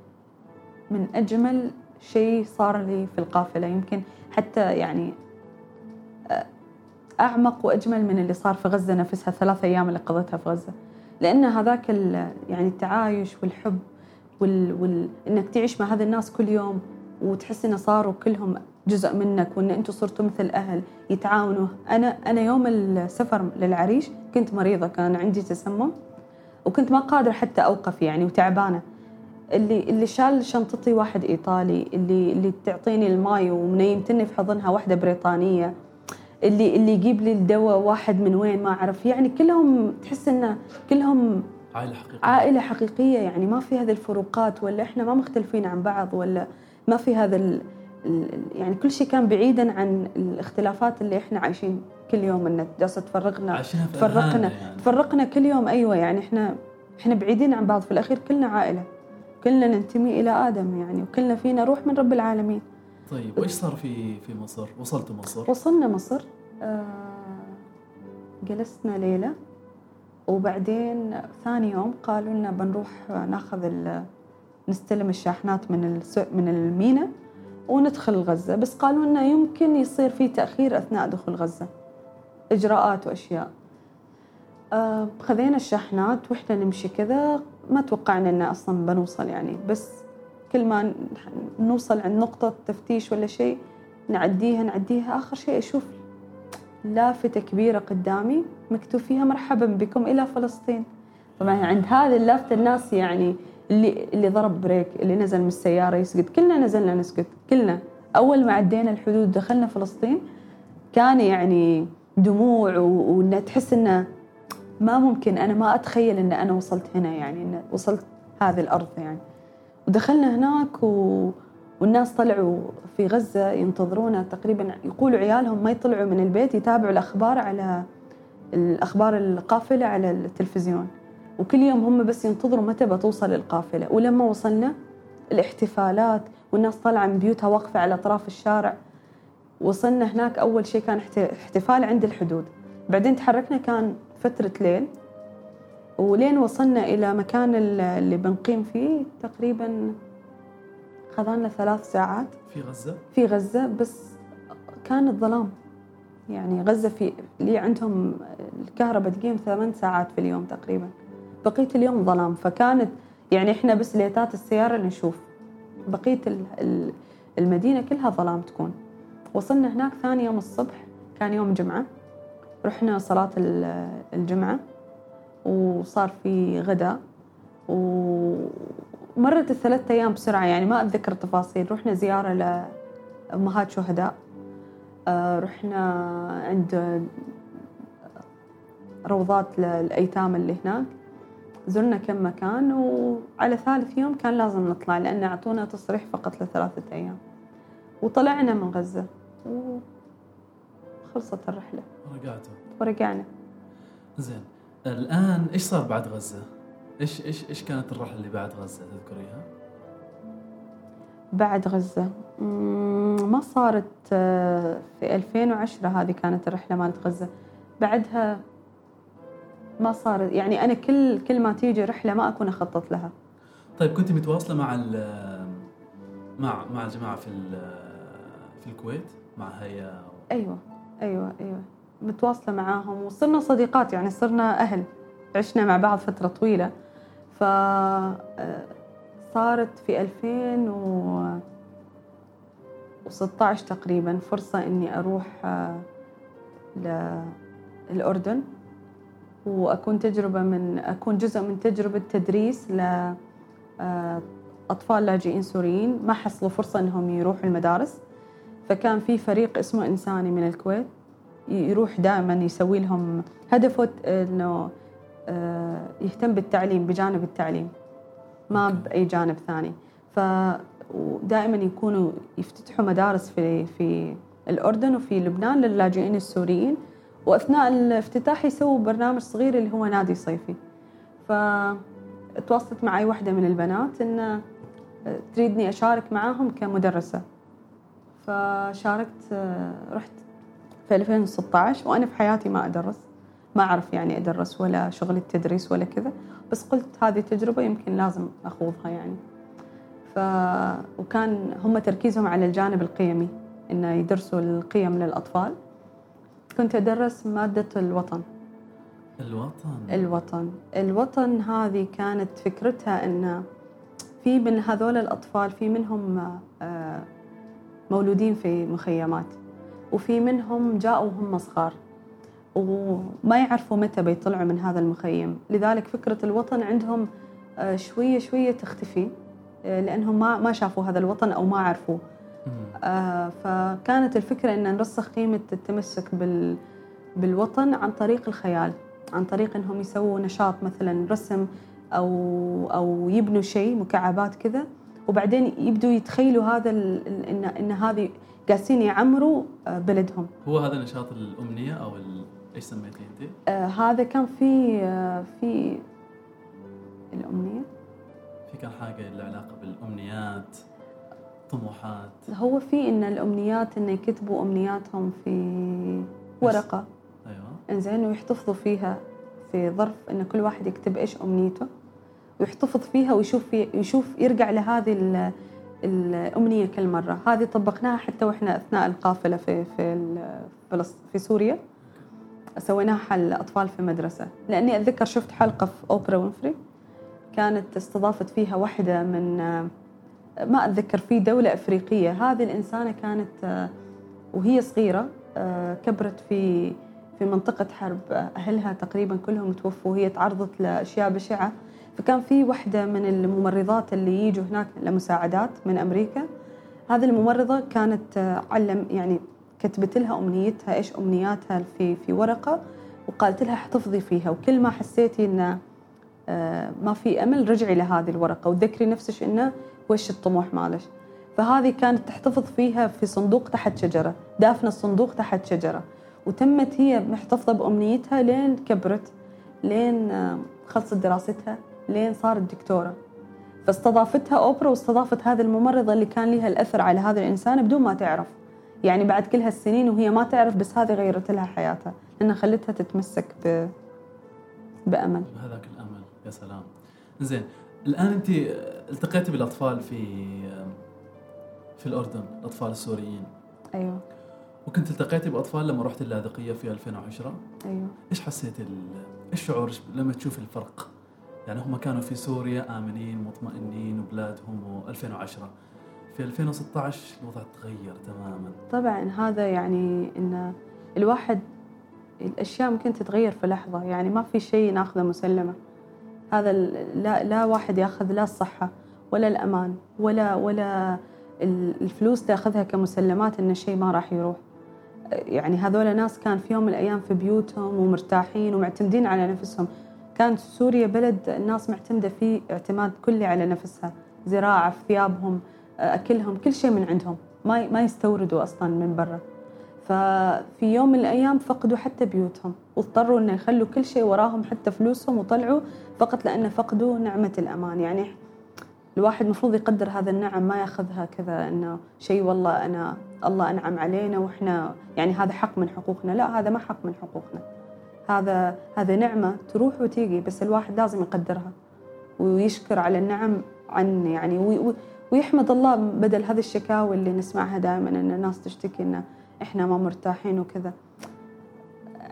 [SPEAKER 1] من أجمل شيء صار لي في القافلة. يمكن حتى يعني آه، أعمق وأجمل من اللي صار في غزة نفسها. ثلاث أيام اللي قضيتها في غزة. لأن هذاك يعني التعايش والحب وال... وال... إنك تعيش مع هذا الناس كل يوم وتحس إن صاروا كلهم جزء منك وإن أنتم صرتوا مثل أهل يتعاونوا. أنا أنا يوم السفر للعريش كنت مريضة كان عندي تسمم وكنت ما قادرة حتى أوقف يعني وتعبانة. اللي اللي شال شنطتي واحد إيطالي اللي اللي تعطيني الماي ومنيمتني في حضنها واحدة بريطانية. اللي اللي يجيب لي الدواء واحد من وين ما أعرف. يعني كلهم تحس انه كلهم
[SPEAKER 2] عائلة حقيقية.
[SPEAKER 1] عائلة حقيقية يعني ما في هذه الفروقات ولا إحنا ما مختلفين عن بعض ولا ما في هذا يعني كل شيء كان بعيدا عن الاختلافات اللي إحنا عايشين كل يوم إن جالسة تفرقنا
[SPEAKER 2] تفرقنا
[SPEAKER 1] يعني. تفرقنا كل يوم أيوه يعني إحنا إحنا بعيدين عن بعض. في الأخير كلنا عائلة كلنا ننتمي إلى آدم يعني وكلنا فينا روح من رب العالمين.
[SPEAKER 2] طيب وإيش صار في في مصر؟ وصلتوا مصر؟
[SPEAKER 1] وصلنا مصر آه جلسنا ليلة وبعدين ثاني يوم قالوا لنا بنروح ناخذ نستلم الشاحنات من من المينا. وندخل غزه بس قالوا لنا يمكن يصير في تأخير أثناء دخول غزة. إجراءات وأشياء. آه خذينا الشاحنات وإحنا نمشي كذا. ما توقعنا ان أصلا بنوصل يعني. بس كل ما نوصل عند نقطة تفتيش ولا شيء نعديها نعديها. آخر شيء أشوف لافتة كبيرة قدامي مكتوب فيها مرحبا بكم إلى فلسطين. طبعا عند هذه اللافتة الناس يعني اللي اللي ضرب بريك اللي نزل من السيارة يسقط. كلنا نزلنا نسقط. كلنا. أول ما عدينا الحدود دخلنا فلسطين كان يعني دموع وإن تحس إنه ما ممكن. أنا ما أتخيل إن أنا وصلت هنا يعني إن وصلت هذه الأرض يعني. ودخلنا هناك و... والناس طلعوا في غزة ينتظرونا تقريبا. يقولوا عيالهم ما يطلعوا من البيت يتابعوا الأخبار على الأخبار القافلة على التلفزيون. وكل يوم هم بس ينتظروا متى بتوصل القافلة. ولما وصلنا الاحتفالات والناس طالعة من بيوتها واقفة على أطراف الشارع وصلنا هناك أول شيء كان احتفال عند الحدود. بعدين تحركنا كان فترة ليل. ولين وصلنا إلى مكان اللي بنقيم فيه تقريبا خذانا ثلاث ساعات.
[SPEAKER 2] في غزة؟
[SPEAKER 1] في غزة بس كان الظلام. يعني غزة في اللي عندهم الكهرباء تقيم ثمان ساعات في اليوم تقريبا. بقية اليوم ظلام. فكانت يعني إحنا بس ليتات السيارة اللي نشوف. بقية المدينة كلها ظلام تكون. وصلنا هناك ثاني يوم الصبح كان يوم جمعة. رحنا صلاة الجمعة وصار في غداء. ومرت الثلاثة أيام بسرعة يعني ما أتذكر التفاصيل. رحنا زيارة لأمهات شهداء. آه، رحنا عند روضات للأيتام اللي هناك. زرنا كم مكان وعلى ثالث يوم كان لازم نطلع لأن أعطونا تصريح فقط لثلاثة أيام. وطلعنا من غزة وخلصت الرحلة.
[SPEAKER 2] ورجعتوا
[SPEAKER 1] ورجعنا
[SPEAKER 2] زين الآن إيش صار بعد غزة؟ إيش إيش إيش كانت الرحلة اللي بعد غزة؟ تذكريها؟
[SPEAKER 1] بعد غزة ما صارت آه، في 2010 هذه كانت الرحلة مالت غزة. بعدها ما صار يعني أنا كل كل ما تيجي رحلة ما أكون أخطط لها.
[SPEAKER 2] طيب كنت متواصلة مع مع مع الجماعة في في الكويت؟ مع هيا
[SPEAKER 1] أيوه أيوه أيوه. متواصلة معاهم وصرنا صديقات يعني صرنا أهل. عشنا مع بعض فترة طويلة. ف صارت في 2016 تقريبا فرصة إني أروح للأردن وأكون تجربة من أكون جزء من تجربة تدريس لأطفال لاجئين سوريين. ما حصلوا فرصة إنهم يروحوا المدارس. فكان في فريق اسمه إنساني من الكويت يروح دائما يسوي لهم هدفه إنه آه، يهتم بالتعليم بجانب التعليم ما بأي جانب ثاني. فدائما يكونوا يفتتحوا مدارس في في الأردن وفي لبنان للاجئين السوريين. وأثناء الافتتاح يسووا برنامج صغير اللي هو نادي صيفي. فتواصلت معي واحدة من البنات إن آه، تريدني أشارك معاهم كمدرسة. فشاركت آه، رحت في 2016 وأنا في حياتي ما أدرس. ما أعرف يعني أدرس ولا شغل التدريس ولا كذا. بس قلت هذه تجربة يمكن لازم أخوضها يعني. ف وكان هم تركيزهم على الجانب القيمي إنه يدرسوا القيم للأطفال. كنت أدرس مادة الوطن.
[SPEAKER 2] الوطن.
[SPEAKER 1] الوطن. الوطن هذه كانت فكرتها إن في من هذول الأطفال في منهم آه، مولودين في مخيمات وفي منهم جاءوا وهم صغار وما يعرفوا متى بيطلعوا من هذا المخيم. لذلك فكرة الوطن عندهم آه، شوية شوية تختفي آه، لأنهم ما ما شافوا هذا الوطن أو ما عرفوه. آه، فكانت الفكرة أن نرسخ قيمة التمسك بال بالوطن عن طريق الخيال عن طريق أنهم يسووا نشاط مثلا رسم أو أو يبنوا شيء مكعبات كذا وبعدين يبدوا يتخيلوا هذا ان إن هذه قاسين يعمروا بلدهم.
[SPEAKER 2] هو هذا نشاط الأمنية أو إيش سميتيه أنت؟
[SPEAKER 1] آه هذا كان في آه في الأمنية
[SPEAKER 2] في كان حاجة له علاقة بالأمنيات طموحات.
[SPEAKER 1] هو في إن الأمنيات انه يكتبوا أمنياتهم في ورقة.
[SPEAKER 2] أيوه.
[SPEAKER 1] إنزين ويحتفظوا فيها في ظرف إن كل واحد يكتب إيش أمنيته ويحتفظ فيها ويشوف في يشوف يرجع لهذه الأمنية كل مرة. هذه طبقناها حتى وإحنا أثناء القافلة في في في سوريا. سويناها حل أطفال في مدرسة. لأني أتذكر شفت حلقة في أوبرا وينفري كانت استضافت فيها واحدة من ما أتذكر في دولة أفريقية. هذه الإنسانة كانت وهي صغيرة كبرت في في منطقة حرب. أهلها تقريبا كلهم توفوا وهي تعرضت لأشياء بشعة. فكان في واحدة من الممرضات اللي يجوا هناك لمساعدات من أمريكا. هذه الممرضة كانت علم يعني كتبت لها أمنيتها إيش أمنياتها في في ورقة وقالت لها احتفظي فيها. وكل ما حسيتي آه، ما في أمل رجعي لهذه الورقة. وتذكري نفسك إنه وش الطموح مالك؟ فهذه كانت تحتفظ فيها في صندوق تحت شجرة دافنة الصندوق تحت شجرة. وتمت هي محتفظة بأمنيتها لين كبرت لين آه، خلصت دراستها لين صارت دكتورة. فاستضافتها أوبرا واستضافت هذه الممرضة اللي كان لها الأثر على هذا الانسان بدون ما تعرف. يعني بعد كل هالسنين وهي ما تعرف بس هذه غيرت لها حياتها لأنها خلتها تتمسك ب... بأمل.
[SPEAKER 2] هذاك الأمل يا سلام. زين الآن أنت التقيتي بالأطفال في في الأردن الأطفال السوريين.
[SPEAKER 1] أيوه.
[SPEAKER 2] وكنت التقيتي بأطفال لما رحت اللاذقية في 2010
[SPEAKER 1] أيوه.
[SPEAKER 2] إيش حسيتي إيش شعورك لما تشوفي الفرق؟ يعني هم كانوا في سوريا آمنين مطمئنين وبلادهم و2010 في 2016 الوضع تغير تماما.
[SPEAKER 1] طبعا هذا يعني إن الواحد الأشياء ممكن تتغير في لحظة. يعني ما في شيء ناخذه مسلمة. هذا لا لا واحد ياخذ لا الصحة ولا الأمان ولا ولا الفلوس تاخذها كمسلمات إن الشيء ما راح يروح. يعني هذول ناس كان في يوم من الأيام في بيوتهم ومرتاحين ومعتمدين على نفسهم. كانت سوريا بلد الناس معتمدة فيه اعتماد كلي على نفسها. زراعة في ثيابهم أكلهم كل شيء من عندهم. ما ما يستوردوا أصلا من برا. ففي يوم من الأيام فقدوا حتى بيوتهم واضطروا إنه يخلوا كل شيء وراهم حتى فلوسهم وطلعوا فقط لأن فقدوا نعمة الأمان. يعني الواحد المفروض يقدر هذا النعم ما يأخذها كذا إنه شيء والله أنا الله أنعم علينا وإحنا يعني هذا حق من حقوقنا. لا هذا ما حق من حقوقنا. هذا هذا نعمة تروح وتيجي بس الواحد لازم يقدرها ويشكر على النعم عن يعني ويحمد الله بدل هذه الشكاوي اللي نسمعها دائما إن الناس تشتكي إن إحنا ما مرتاحين وكذا.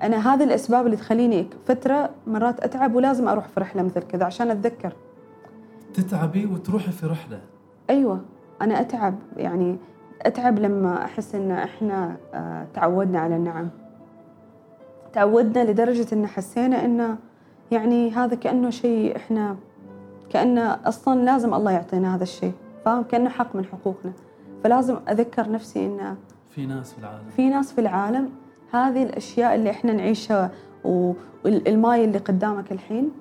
[SPEAKER 1] أنا هذه الأسباب اللي تخليني فترة مرات أتعب ولازم أروح في رحلة مثل كذا عشان أتذكر.
[SPEAKER 2] تتعبي وتروحي في رحلة.
[SPEAKER 1] أيوه أنا أتعب يعني أتعب لما أحس إن إحنا آه، تعودنا على النعم. تعودنا لدرجة إن حسينا انه يعني هذا كأنه شيء إحنا كأنه أصلا لازم الله يعطينا هذا الشيء فاهم؟ كأنه حق من حقوقنا. فلازم أذكر نفسي انه
[SPEAKER 2] في ناس في العالم.
[SPEAKER 1] في ناس في العالم هذه الأشياء اللي إحنا نعيشها والماي اللي قدامك الحين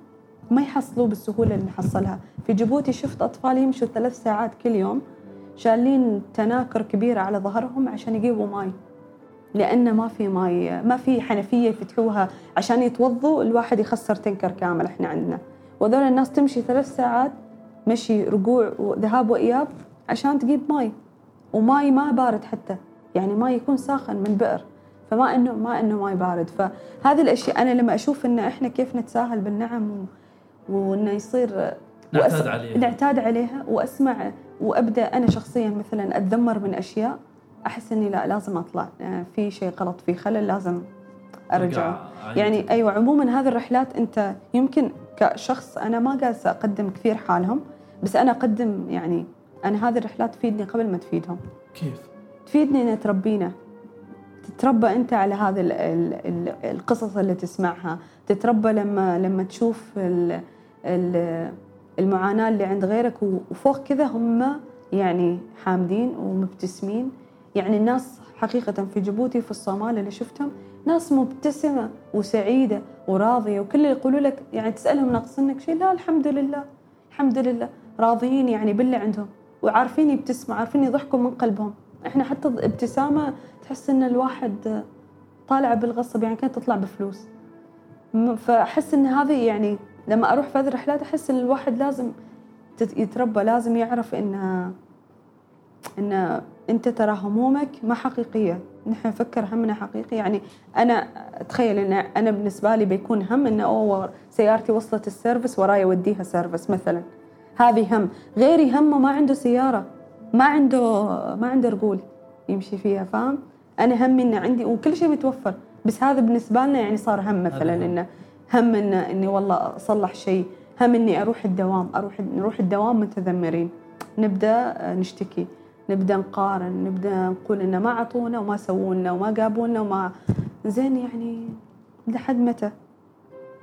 [SPEAKER 1] ما يحصلوه بالسهولة اللي نحصلها في جيبوتي شفت أطفال يمشوا ثلاث ساعات كل يوم شالين تناكر كبيرة على ظهرهم عشان يجيبوا ماي. لأنه ما في ماي ما في حنفية يفتحوها عشان يتوضوا الواحد يخسر تنكر كامل إحنا عندنا. وهذول الناس تمشي ثلاث ساعات مشي رجوع وذهاب وإياب عشان تجيب ماي. وماي ما بارد حتى يعني ماي يكون ساخن من بئر فما انه ما إنه ماي بارد فهذه الأشياء أنا لما أشوف إن إحنا كيف نتساهل بالنعم وإنه يصير
[SPEAKER 2] نعتاد عليها.
[SPEAKER 1] نعتاد عليها وأسمع وأبدأ أنا شخصيا مثلا أتذمر من أشياء أحس إني لا لازم أطلع. آه، في شيء غلط في خلل لازم ارجعه يعني أيوه عموما هذه الرحلات أنت يمكن كشخص أنا ما قاعد أقدم كثير حالهم بس أنا أقدم يعني أنا هذه الرحلات تفيدني قبل ما تفيدهم.
[SPEAKER 2] كيف؟
[SPEAKER 1] تفيدني ان تربينا تتربى أنت على هذه القصص اللي تسمعها. تتربى لما لما تشوف المعاناة اللي عند غيرك وفوق كذا هم يعني حامدين ومبتسمين. يعني الناس حقيقة في جيبوتي في الصومال اللي شفتهم ناس مبتسمة وسعيدة وراضية وكل اللي يقولوا لك يعني تسألهم ناقصنك شيء لا الحمد لله الحمد لله. راضيين يعني باللي عندهم وعارفين يبتسموا عارفين يضحكوا من قلبهم. إحنا حتى ابتسامة تحس إن الواحد طالعة بالغصب يعني كانت تطلع بفلوس. فأحس إن هذه يعني لما أروح في هذه الرحلات أحس إن الواحد لازم يتربى لازم يعرف إن إن أنت ترى همومك ما حقيقية. نحن نفكر همنا حقيقي. يعني أنا أتخيل إن أنا بالنسبة لي بيكون هم انه أوه سيارتي وصلت ال service وراي اوديها service مثلا. هذه هم. غيري همه ما عنده سيارة ما عنده ما عنده رجول يمشي فيها فاهم؟ أنا همي انه عندي وكل شيء متوفر بس هذا بالنسبة لنا يعني صار هم مثلا إنه هم إنه إني والله أصلح شيء هم إني أروح الدوام أروح نروح الدوام متذمرين. نبدأ نشتكي نبدأ نقارن نبدأ نقول إنه ما عطونا وما سوونا وما قابونا وما زين يعني لحد متى؟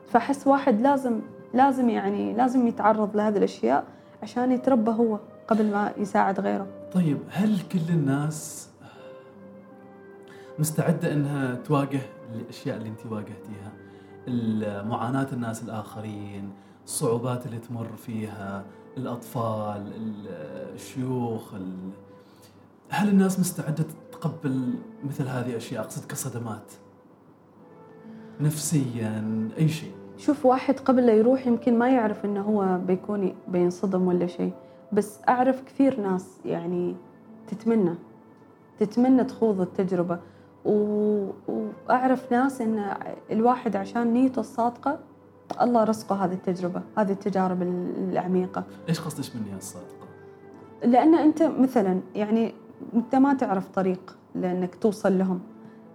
[SPEAKER 1] فأحس واحد لازم لازم يعني لازم يتعرض لهذه الأشياء عشان يتربى هو قبل ما يساعد غيره.
[SPEAKER 2] طيب هل كل الناس مستعدة إنها تواجه الأشياء اللي أنت واجهتيها معاناه الناس الآخرين الصعوبات اللي تمر فيها الأطفال الشيوخ هل الناس مستعدة تتقبل مثل هذه الأشياء أقصد كصدمات. نفسيا أي شيء.
[SPEAKER 1] شوف واحد قبل لا يروح يمكن ما يعرف إنه هو بيكون بينصدم ولا شيء بس أعرف كثير ناس يعني تتمنى تتمنى تخوض التجربة. و... وأعرف ناس إن الواحد عشان نيته الصادقة الله رزقه هذه التجربة هذه التجارب العميقة.
[SPEAKER 2] إيش قصدك مني الصادقة؟
[SPEAKER 1] لأن أنت مثلا يعني أنت ما تعرف طريق لأنك توصل لهم.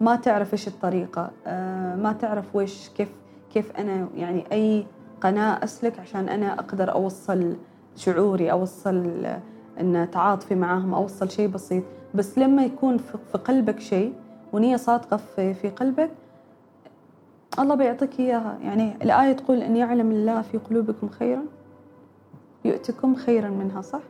[SPEAKER 1] ما تعرف إيش الطريقة آه، ما تعرف ويش كيف كيف أنا يعني أي قناة أسلك عشان أنا أقدر أوصل شعوري أوصل إن تعاطفي معاهم أوصل شيء بسيط. بس لما يكون في قلبك شيء ونية صادقة في, قلبك. الله بيعطيك إياها. يعني الآية تقول أن يعلم الله في قلوبكم خيرا يؤتكم خيرا منها صح؟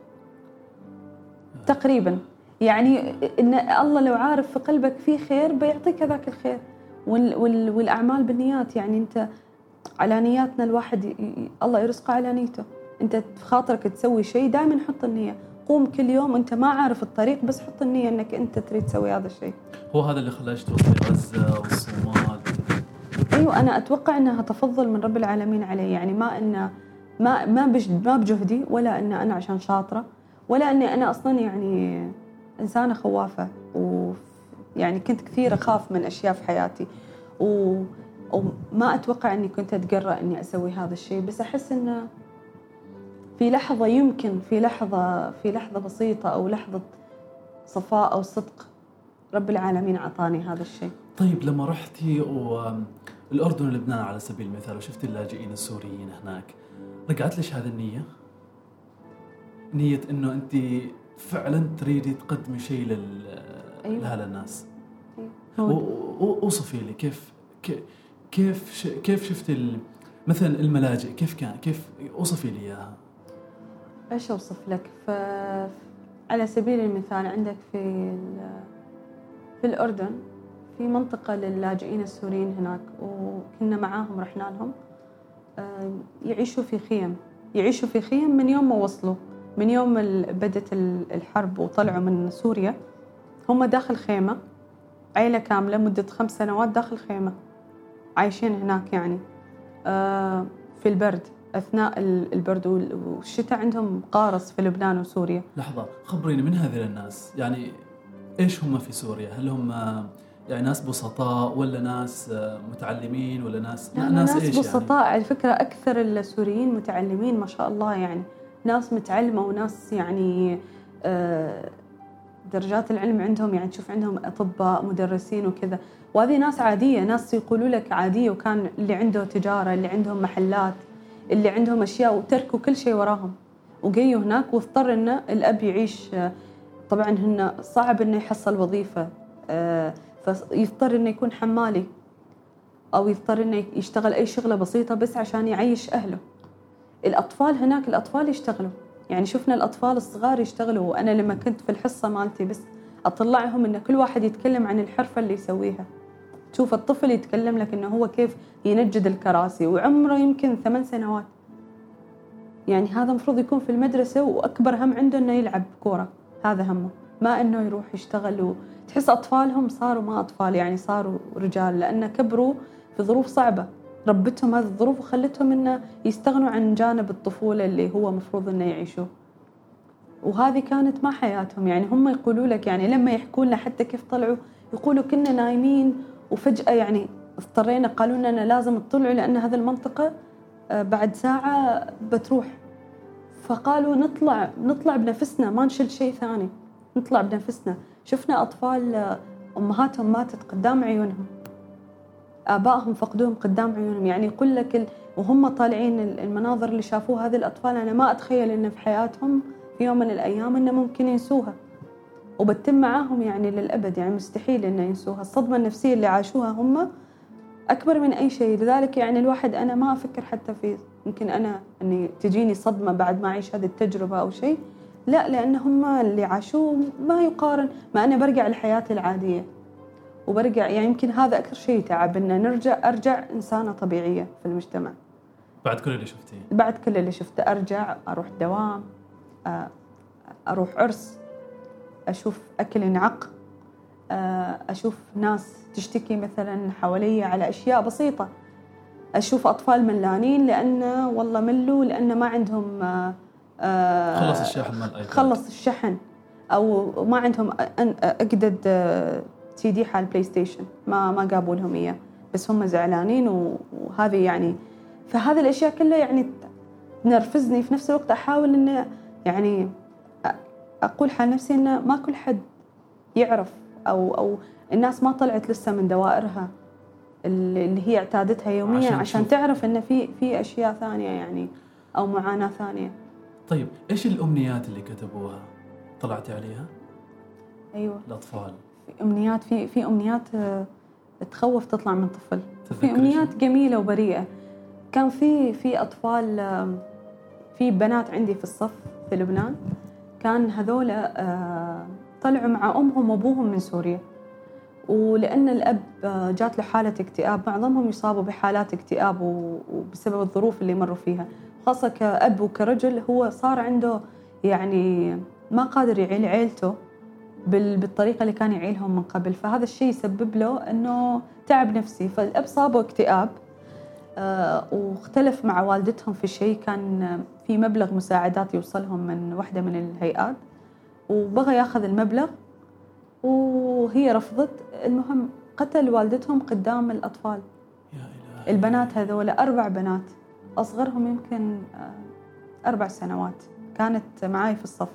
[SPEAKER 1] تقريبا. يعني إن الله لو عارف في قلبك في خير بيعطيك هذاك الخير. والأعمال بالنيات. يعني أنت على نياتنا الواحد الله يرزقه على نيته. أنت في خاطرك تسوي شيء دائما حط النية. قوم كل يوم انت ما عارف الطريق بس حط النية إنك أنت تريد تسوي هذا الشيء.
[SPEAKER 2] هو هذا اللي خلاك توصلي غزه والصومال
[SPEAKER 1] أيوه أنا أتوقع إنها تفضل من رب العالمين علي. يعني ما انه ما ما ما بجهدي ولا إن أنا عشان شاطرة ولا إني أنا أصلا يعني إنسانة خوافة. ويعني كنت كثير أخاف من أشياء في حياتي. و... وما أتوقع أني كنت أتقرأ أني أسوي هذا الشيء. بس أحس أنه في لحظة يمكن في لحظة في لحظة بسيطة أو لحظة صفاء أو صدق رب العالمين أعطاني هذا الشيء
[SPEAKER 2] طيب لما رحتي الأردن ولبنان على سبيل المثال وشفتي اللاجئين السوريين هناك رجعت ليش هذه النية؟ نية إنه أنت فعلا تريدي تقدمي شيء لل أيوة. لهذا الناس اوصفي لي كيف كيف كيف شفتي مثلا الملاجئ كيف كان كيف أوصفي لي إياها
[SPEAKER 1] إيش أوصف لك؟ ف على سبيل المثال عندك في في الأردن في منطقة للاجئين السوريين هناك وكنا معاهم رحنا لهم يعيشوا في خيم. يعيشوا في خيم من يوم ما وصلوا من يوم بدت الحرب وطلعوا من سوريا. هم داخل خيمة عيلة كاملة مدة خمس سنوات داخل خيمة عايشين هناك يعني آه، في البرد. أثناء البرد والشتاء عندهم قارص في لبنان وسوريا.
[SPEAKER 2] لحظة خبريني من هذول الناس؟ يعني إيش هم في سوريا؟ هل هم يعني ناس بسطاء ولا ناس متعلمين ولا ناس؟
[SPEAKER 1] لا ناس, ناس إيش بسطاء. يعني؟ على فكرة أكثر السوريين متعلمين ما شاء الله يعني ناس متعلمة وناس يعني آه، درجات العلم عندهم يعني تشوف عندهم أطباء مدرسين وكذا. وهذه ناس عادية ناس يقولوا لك عادية وكان اللي عنده تجارة اللي عندهم محلات اللي عندهم أشياء وتركوا كل شيء وراهم. وجيوا هناك واضطر انه الأب يعيش. طبعا هن صعب إنه يحصل وظيفة. آه، فيضطر إنه يكون حمالي. أو يضطر إنه يشتغل أي شغلة بسيطة بس عشان يعيش أهله. الأطفال هناك الأطفال يشتغلوا. يعني شفنا الأطفال الصغار يشتغلوا. وأنا لما كنت في الحصة مالتي بس أطلعهم إن كل واحد يتكلم عن الحرفة اللي يسويها. تشوف الطفل يتكلم لك إنه هو كيف ينجد الكراسي وعمره يمكن ثمان سنوات. يعني هذا المفروض يكون في المدرسة وأكبر هم عنده إنه يلعب كورة. هذا همه. ما إنه يروح يشتغل وتحس أطفالهم صاروا ما أطفال يعني صاروا رجال لأن كبروا في ظروف صعبة. ربتهم هذه الظروف وخلتهم إنه يستغنوا عن جانب الطفولة اللي هو مفروض إنه يعيشوه وهذه كانت ما حياتهم. يعني هم يقولوا لك يعني لما يحكوا لنا حتى كيف طلعوا يقولوا كنا نايمين وفجأة يعني اضطرينا قالوا لنا لازم تطلعوا لأن هذه المنطقة آه، بعد ساعة بتروح. فقالوا نطلع نطلع بنفسنا ما نشيل شيء ثاني. نطلع بنفسنا. شفنا أطفال آه، أمهاتهم ماتت قدام عيونهم. آبائهم فقدوهم قدام عيونهم. يعني يقول لك وهم طالعين المناظر اللي شافوها هذه الأطفال أنا ما أتخيل إن في حياتهم في يوم من الأيام إنه ممكن ينسوها. وبتم معاهم يعني للأبد يعني مستحيل إنه ينسوها. الصدمة النفسية اللي عاشوها هم أكبر من أي شيء. لذلك يعني الواحد أنا ما أفكر حتى في يمكن أنا أني تجيني صدمة بعد ما أعيش هذه التجربة أو شيء. لا لأن هم اللي عاشوه ما يقارن ما أنا برجع لحياتي العادية. وبرجع يعني يمكن هذا أكثر شيء تعب إن نرجع أرجع إنسانة طبيعية في المجتمع.
[SPEAKER 2] بعد كل اللي شفتيه؟
[SPEAKER 1] بعد كل اللي شفته أرجع أروح دوام أروح عرس. أشوف أكل ينعق أشوف ناس تشتكي مثلا حوالي على أشياء بسيطة. أشوف أطفال ملانين لأن والله ملوا لأن ما عندهم
[SPEAKER 2] آه، خلص الشحن مال
[SPEAKER 1] خلص الشحن. أو ما عندهم أجدد سي دي حال PlayStation ما ما جابوا لهم إياه. بس هم زعلانين وهذه يعني فهذه الأشياء كلها يعني تنرفزني في نفس الوقت. أحاول إنه يعني أقول حال نفسي إنه ما كل حد يعرف أو أو الناس ما طلعت لسه من دوائرها اللي هي اعتادتها يوميا عشان, عشان تعرف انه في في أشياء ثانية يعني أو معاناة ثانية.
[SPEAKER 2] طيب إيش الأمنيات اللي كتبوها؟ طلعتي عليها؟
[SPEAKER 1] أيوه.
[SPEAKER 2] الأطفال.
[SPEAKER 1] في امنيات في في أمنيات آه، تخوف تطلع من طفل. في أمنيات جميلة وبريئة. كان في في أطفال في بنات عندي في الصف في لبنان. كان هذولا آه، طلعوا مع أمهم وأبوهم من سوريا. ولأن الأب جات له حالة اكتئاب معظمهم يصابوا بحالات اكتئاب وبسبب الظروف اللي مروا فيها. خاصة كأب وكرجل هو صار عنده يعني ما قادر يعيل عيلته بالطريقة اللي كان يعيلهم من قبل. فهذا الشيء يسبب له أنه تعب نفسي. فالأب صابه اكتئاب. آه، واختلف مع والدتهم في شيء كان في مبلغ مساعدات يوصلهم من واحدة من الهيئات وبغى ياخذ المبلغ وهي رفضت. المهم قتل والدتهم قدام الأطفال. البنات هذول أربع بنات أصغرهم يمكن آه، أربع سنوات. كانت معاي في الصف.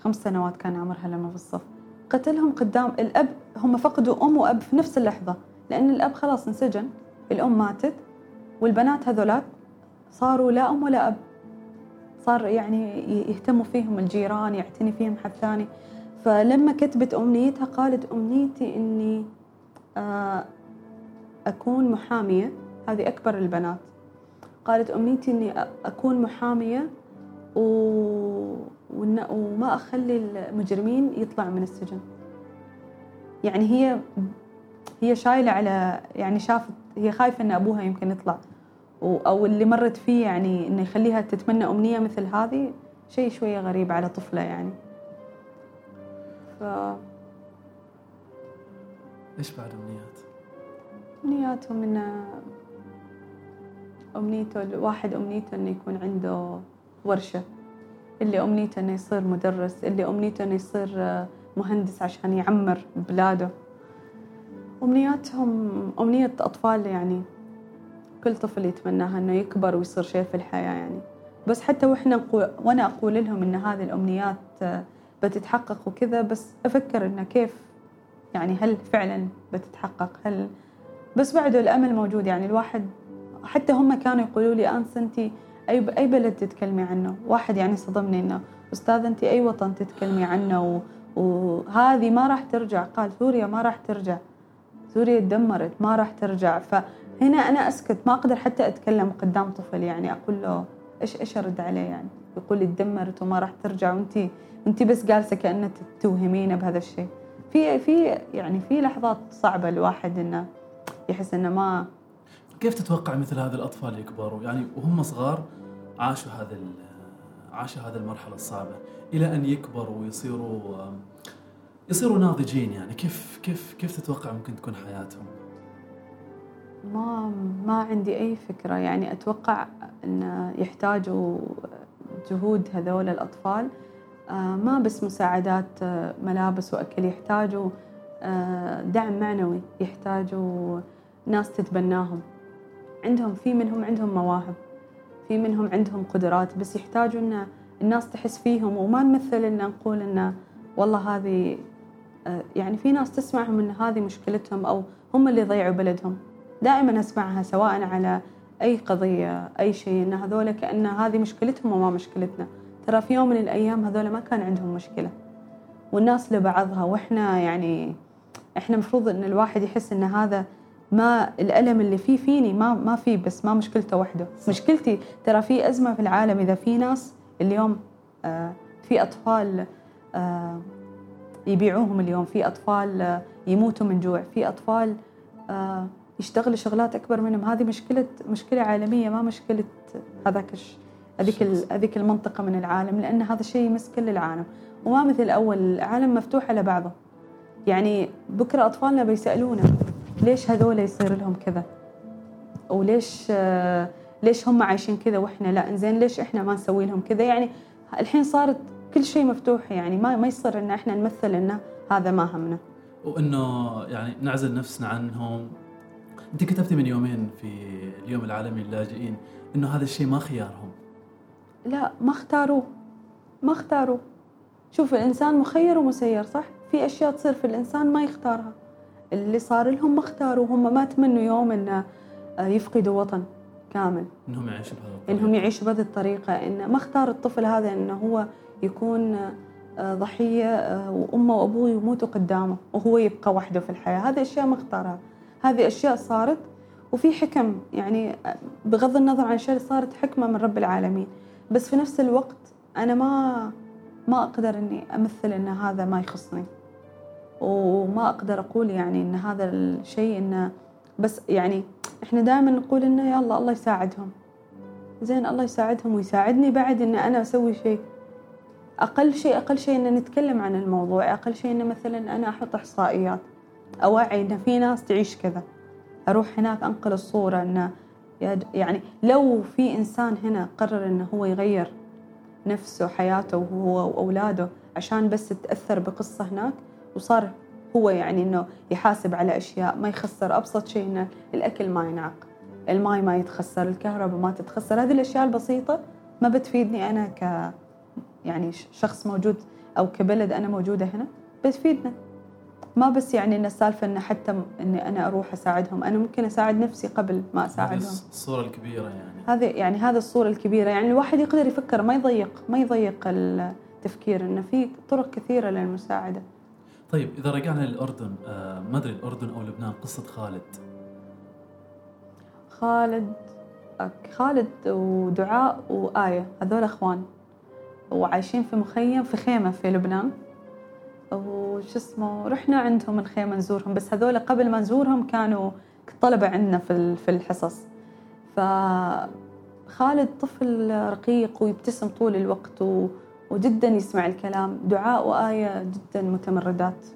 [SPEAKER 1] خمس سنوات كان عمرها لما في الصف. قتلهم قدام الأب. هم فقدوا أم وأب في نفس اللحظة لأن الأب خلاص انسجن. الأم ماتت. والبنات هذولاك صاروا لا أم ولا أب. صار يعني يهتموا فيهم الجيران يعتني فيهم حد ثاني. فلما كتبت أمنيتها قالت أمنيتي إني آه، أكون محامية. هذه أكبر البنات. قالت أمنيتي إني أكون محامية و... وما أخلي المجرمين يطلع من السجن. يعني هي هي شايلة على يعني شافت هي خايفة إن أبوها يمكن يطلع. أو اللي مرت فيه يعني إنه يخليها تتمنى أمنية مثل هذه شيء شوية غريب على طفلة يعني ف
[SPEAKER 2] إيش بعد أمنيات؟
[SPEAKER 1] أمنياتهم إنه أمنيته الواحد أمنيته إنه يكون عنده ورشة اللي أمنيته إنه يصير مدرس اللي أمنيته إنه يصير مهندس عشان يعمر بلاده أمنياتهم أمنية أطفال يعني كل طفل يتمناها إنه يكبر ويصير شيء في الحياة يعني. بس حتى وإحنا وأنا أقول لهم إن هذه الأمنيات بتتحقق وكذا بس أفكر انه كيف يعني هل فعلا بتتحقق؟ هل بس بعده الأمل موجود يعني. الواحد حتى هم كانوا يقولوا لي آنس انت اي أي بلد تتكلمي عنه؟ واحد يعني صدمني إنه أستاذ انت أي وطن تتكلمي عنه؟ و... وهذه ما راح ترجع. قال سوريا ما راح ترجع. سوريا تدمرت ما راح ترجع. فهنا أنا أسكت ما أقدر حتى أتكلم قدام طفل يعني أقول له إيش إيش أرد عليه يعني؟ يقول لي تدمرت وما راح ترجع وانت انت بس جالسة كأنك توهمينه بهذا الشيء. في في يعني في لحظات صعبة الواحد إنه يحس إنه ما
[SPEAKER 2] كيف تتوقع مثل هذه الأطفال يكبروا؟ يعني وهم صغار عاشوا هذا عاشوا هذه المرحلة الصعبة إلى أن يكبروا ويصيروا يصيروا ناضجين يعني. كيف كيف كيف تتوقع ممكن تكون حياتهم؟
[SPEAKER 1] ما ما عندي أي فكرة. يعني أتوقع إن يحتاجوا جهود هذول الأطفال. آه، ما بس مساعدات آه، ملابس وأكل يحتاجوا آه، دعم معنوي يحتاجوا ناس تتبناهم. عندهم في منهم عندهم مواهب في منهم عندهم قدرات بس يحتاجوا إن الناس تحس فيهم. وما نمثل إن نقول إن والله هذه يعني في ناس تسمعهم إن هذه مشكلتهم أو هم اللي ضيعوا بلدهم. دائما أسمعها سواء على أي قضية أي شيء إن هذول كأن هذه مشكلتهم وما مشكلتنا. ترى في يوم من الأيام هذول ما كان عندهم مشكلة. والناس لبعضها وإحنا يعني إحنا المفروض إن الواحد يحس إن هذا ما الألم اللي فيه فيني ما ما في بس ما مشكلته وحده. مشكلتي ترى في أزمة في العالم. إذا في ناس اليوم آه في أطفال آه يبيعوهم اليوم في أطفال آه يموتوا من جوع في أطفال يشتغلوا شغلات أكبر منهم. هذه مشكلة مشكلة عالمية ما مشكلة هذاك هذيك هذيك المنطقة من العالم لأن هذا الشيء يمس كل العالم وما مثل أول العالم مفتوح على بعضه. يعني بكرة أطفالنا بيسألونا ليش هذول يصير لهم كذا؟ وليش ليش هم عايشين كذا وإحنا لا؟ إنزين ليش إحنا ما نسوي لهم كذا؟ يعني الحين صارت كل شيء مفتوح يعني ما ما يصير إن إحنا نمثل انه هذا ما همنا.
[SPEAKER 2] وإنه يعني نعزل نفسنا عنهم انت كتبتي من يومين في اليوم العالمي للاجئين انه هذا الشيء ما خيارهم.
[SPEAKER 1] لا ما اختاروه. ما اختاروه. شوف الإنسان مخير ومسير صح؟ في أشياء تصير في الإنسان ما يختارها. اللي صار لهم ما اختاروا هم ما تمنوا يوم أن يفقدوا وطن كامل.
[SPEAKER 2] إنهم يعيشوا بهذه
[SPEAKER 1] الطريقة. إنهم يعيشوا بهذه الطريقة. إن ما اختار الطفل هذا إنه هو يكون آه، ضحية آه، وأمه وأبوه يموتوا قدامه وهو يبقى وحده في الحياة. هذه أشياء ما اختارها. هذه أشياء صارت وفي حكم يعني بغض النظر عن شيء صارت حكمة من رب العالمين. بس في نفس الوقت أنا ما ما أقدر إني أمثل إن هذا ما يخصني. وما أقدر أقول يعني إن هذا الشيء إنه بس يعني إحنا دائما نقول إنه يلا الله يساعدهم. زين الله يساعدهم ويساعدني بعد إن أنا أسوي شيء. أقل شيء أقل شيء إن نتكلم عن الموضوع أقل شيء إن مثلا أنا أحط إحصائيات. أوعي إن في ناس تعيش كذا. أروح هناك أنقل الصورة إنه يعني لو في إنسان هنا قرر إنه هو يغير نفسه وحياته وهو وأولاده عشان بس تأثر بقصة هناك وصار هو يعني إنه يحاسب على أشياء ما يخسر أبسط شيء إنه الأكل ما ينعق الماي ما يتخسر الكهرباء ما تتخسر هذه الأشياء البسيطة ما بتفيدني أنا ك يعني شخص موجود أو كبلد أنا موجودة هنا بتفيدنا. ما بس يعني إن السالفة إن حتى إني أنا أروح أساعدهم أنا ممكن أساعد نفسي قبل ما أساعدهم. هذه
[SPEAKER 2] الصورة الكبيرة يعني.
[SPEAKER 1] هذه يعني هذه الصورة الكبيرة يعني الواحد يقدر يفكر ما يضيق ما يضيق التفكير إنه في طرق كثيرة للمساعدة.
[SPEAKER 2] طيب إذا رجعنا للأردن آه ما أدري الأردن أو لبنان قصة خالد.
[SPEAKER 1] خالد خالد ودعاء وآية. هذول أخوان وعايشين في مخيم في خيمة في لبنان. وش اسمه رحنا عندهم الخيمة نزورهم بس هذول قبل ما نزورهم كانوا طلبة عندنا في في الحصص. فخالد طفل رقيق ويبتسم طول الوقت وجدا يسمع الكلام. دعاء وآية جدا متمردات.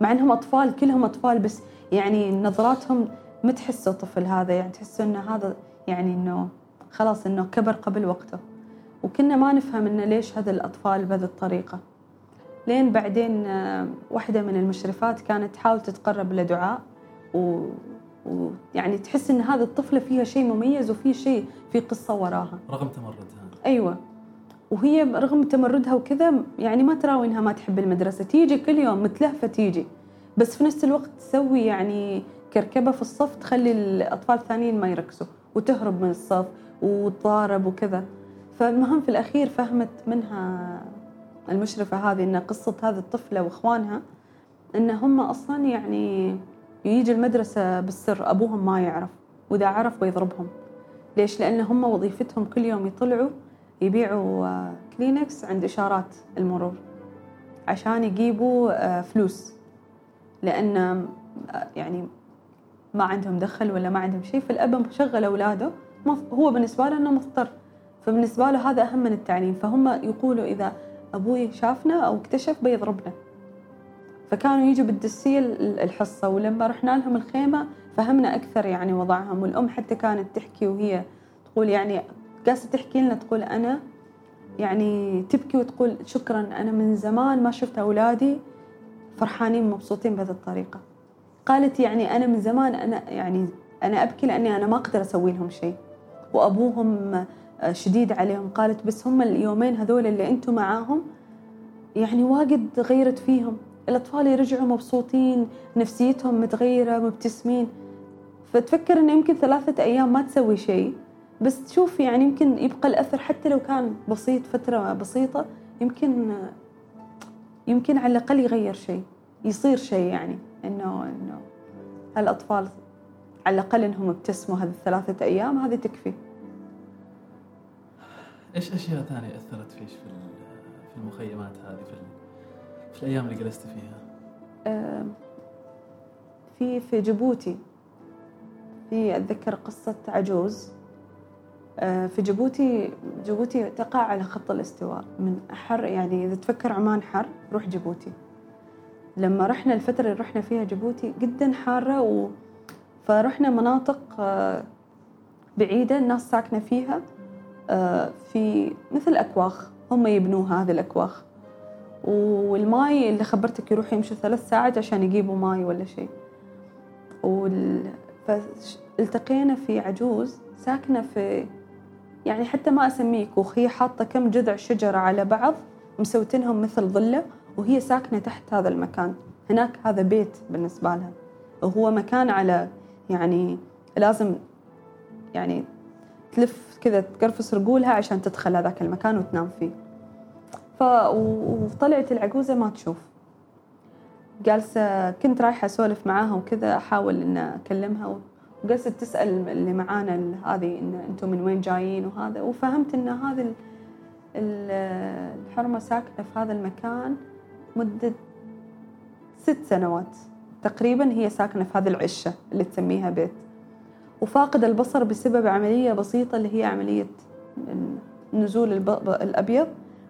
[SPEAKER 1] مع إنهم أطفال كلهم أطفال بس يعني نظراتهم ما تحسوا طفل هذا. يعني تحسوا إنه هذا يعني إنه خلاص إنه كبر قبل وقته. وكنا ما نفهم إنه ليش هذا الأطفال بهذه الطريقة. لين بعدين آه، واحدة من المشرفات كانت تحاول تتقرب لدعاء ويعني تحس إن هذه الطفلة فيها شيء مميز وفي شيء في قصة وراها.
[SPEAKER 2] رغم تمردها.
[SPEAKER 1] أيوه. وهي رغم تمردها وكذا يعني ما تراوي انها ما تحب المدرسة. تيجي كل يوم متلهفة تيجي. بس في نفس الوقت تسوي يعني كركبة في الصف تخلي الأطفال الثانيين ما يركزوا وتهرب من الصف وتضارب وكذا. فالمهم في الأخير فهمت منها المشرفة هذه إن قصة هذه الطفلة وإخوانها إن هم أصلا يعني يجي المدرسة بالسر أبوهم ما يعرف وإذا عرف بيضربهم. ليش؟ لأن هم وظيفتهم كل يوم يطلعوا يبيعوا آه، كلينكس عند إشارات المرور عشان يجيبوا آه، فلوس. لأن آه، يعني ما عندهم دخل ولا ما عندهم شيء فالأب مشغل أولاده هو بالنسبة له أنه مضطر. فبالنسبة له هذا أهم من التعليم. فهم يقولوا إذا أبوي شافنا أو اكتشف بيضربنا. فكانوا يجوا بالدسية الحصة ولما رحنا لهم الخيمة فهمنا أكثر يعني وضعهم. والأم حتى كانت تحكي وهي تقول يعني جالسة تحكي لنا تقول أنا يعني تبكي وتقول شكرا أنا من زمان ما شفت أولادي فرحانين مبسوطين بهذه الطريقة. قالت يعني أنا من زمان أنا يعني أنا أبكي لأني أنا ما أقدر أسوي لهم شيء. وأبوهم شديد عليهم. قالت بس هم اليومين هذول اللي أنتم معاهم يعني واجد غيرت فيهم. الأطفال يرجعوا مبسوطين نفسيتهم متغيرة مبتسمين. فتفكر إنه يمكن ثلاثة أيام ما تسوي شيء بس تشوف يعني يمكن يبقى الأثر حتى لو كان بسيط فترة بسيطة يمكن يمكن على الأقل يغير شيء يصير شيء يعني. إنه إنه هالأطفال على الأقل إنهم ابتسموا هذه الثلاثة أيام هذه تكفي.
[SPEAKER 2] إيش أشياء ثانية أثرت فيش في في المخيمات هذه في, في الأيام اللي جلست فيها؟
[SPEAKER 1] في في جيبوتي. في أتذكر قصة عجوز. آه، في جيبوتي جيبوتي تقع على خط الاستواء. من أحر يعني إذا تفكر عمان حر روح جيبوتي. لما رحنا الفترة اللي رحنا فيها جيبوتي جدا حارة و... فرحنا مناطق آه، بعيدة الناس ساكنة فيها. في مثل أكواخ هم يبنوها هذه الأكواخ. والماي اللي خبرتك يروح يمشوا ثلاث ساعات عشان يجيبوا ماي ولا شيء. وال... فالتقينا في عجوز ساكنة في يعني حتى ما أسميه كوخ هي حاطة كم جذع شجرة على بعض مسوتينهم مثل ظلة وهي ساكنة تحت هذا المكان. هناك هذا بيت بالنسبة لها. وهو مكان على يعني لازم يعني تلف كذا تقرفص رجولها عشان تدخل هذاك المكان وتنام فيه. ف وطلعت العجوزة ما تشوف. جالسة كنت رايحة أسولف معاها وكذا أحاول إن أكلمها وجلست تسأل اللي معانا هذه إن أنتم من وين جايين وهذا. وفهمت إن هذه الحرمة ساكنة في هذا المكان مدة ست سنوات. تقريبا هي ساكنة في هذه العشة اللي تسميها بيت. وفاقد البصر بسبب عملية بسيطة اللي هي عملية نزول الأبيض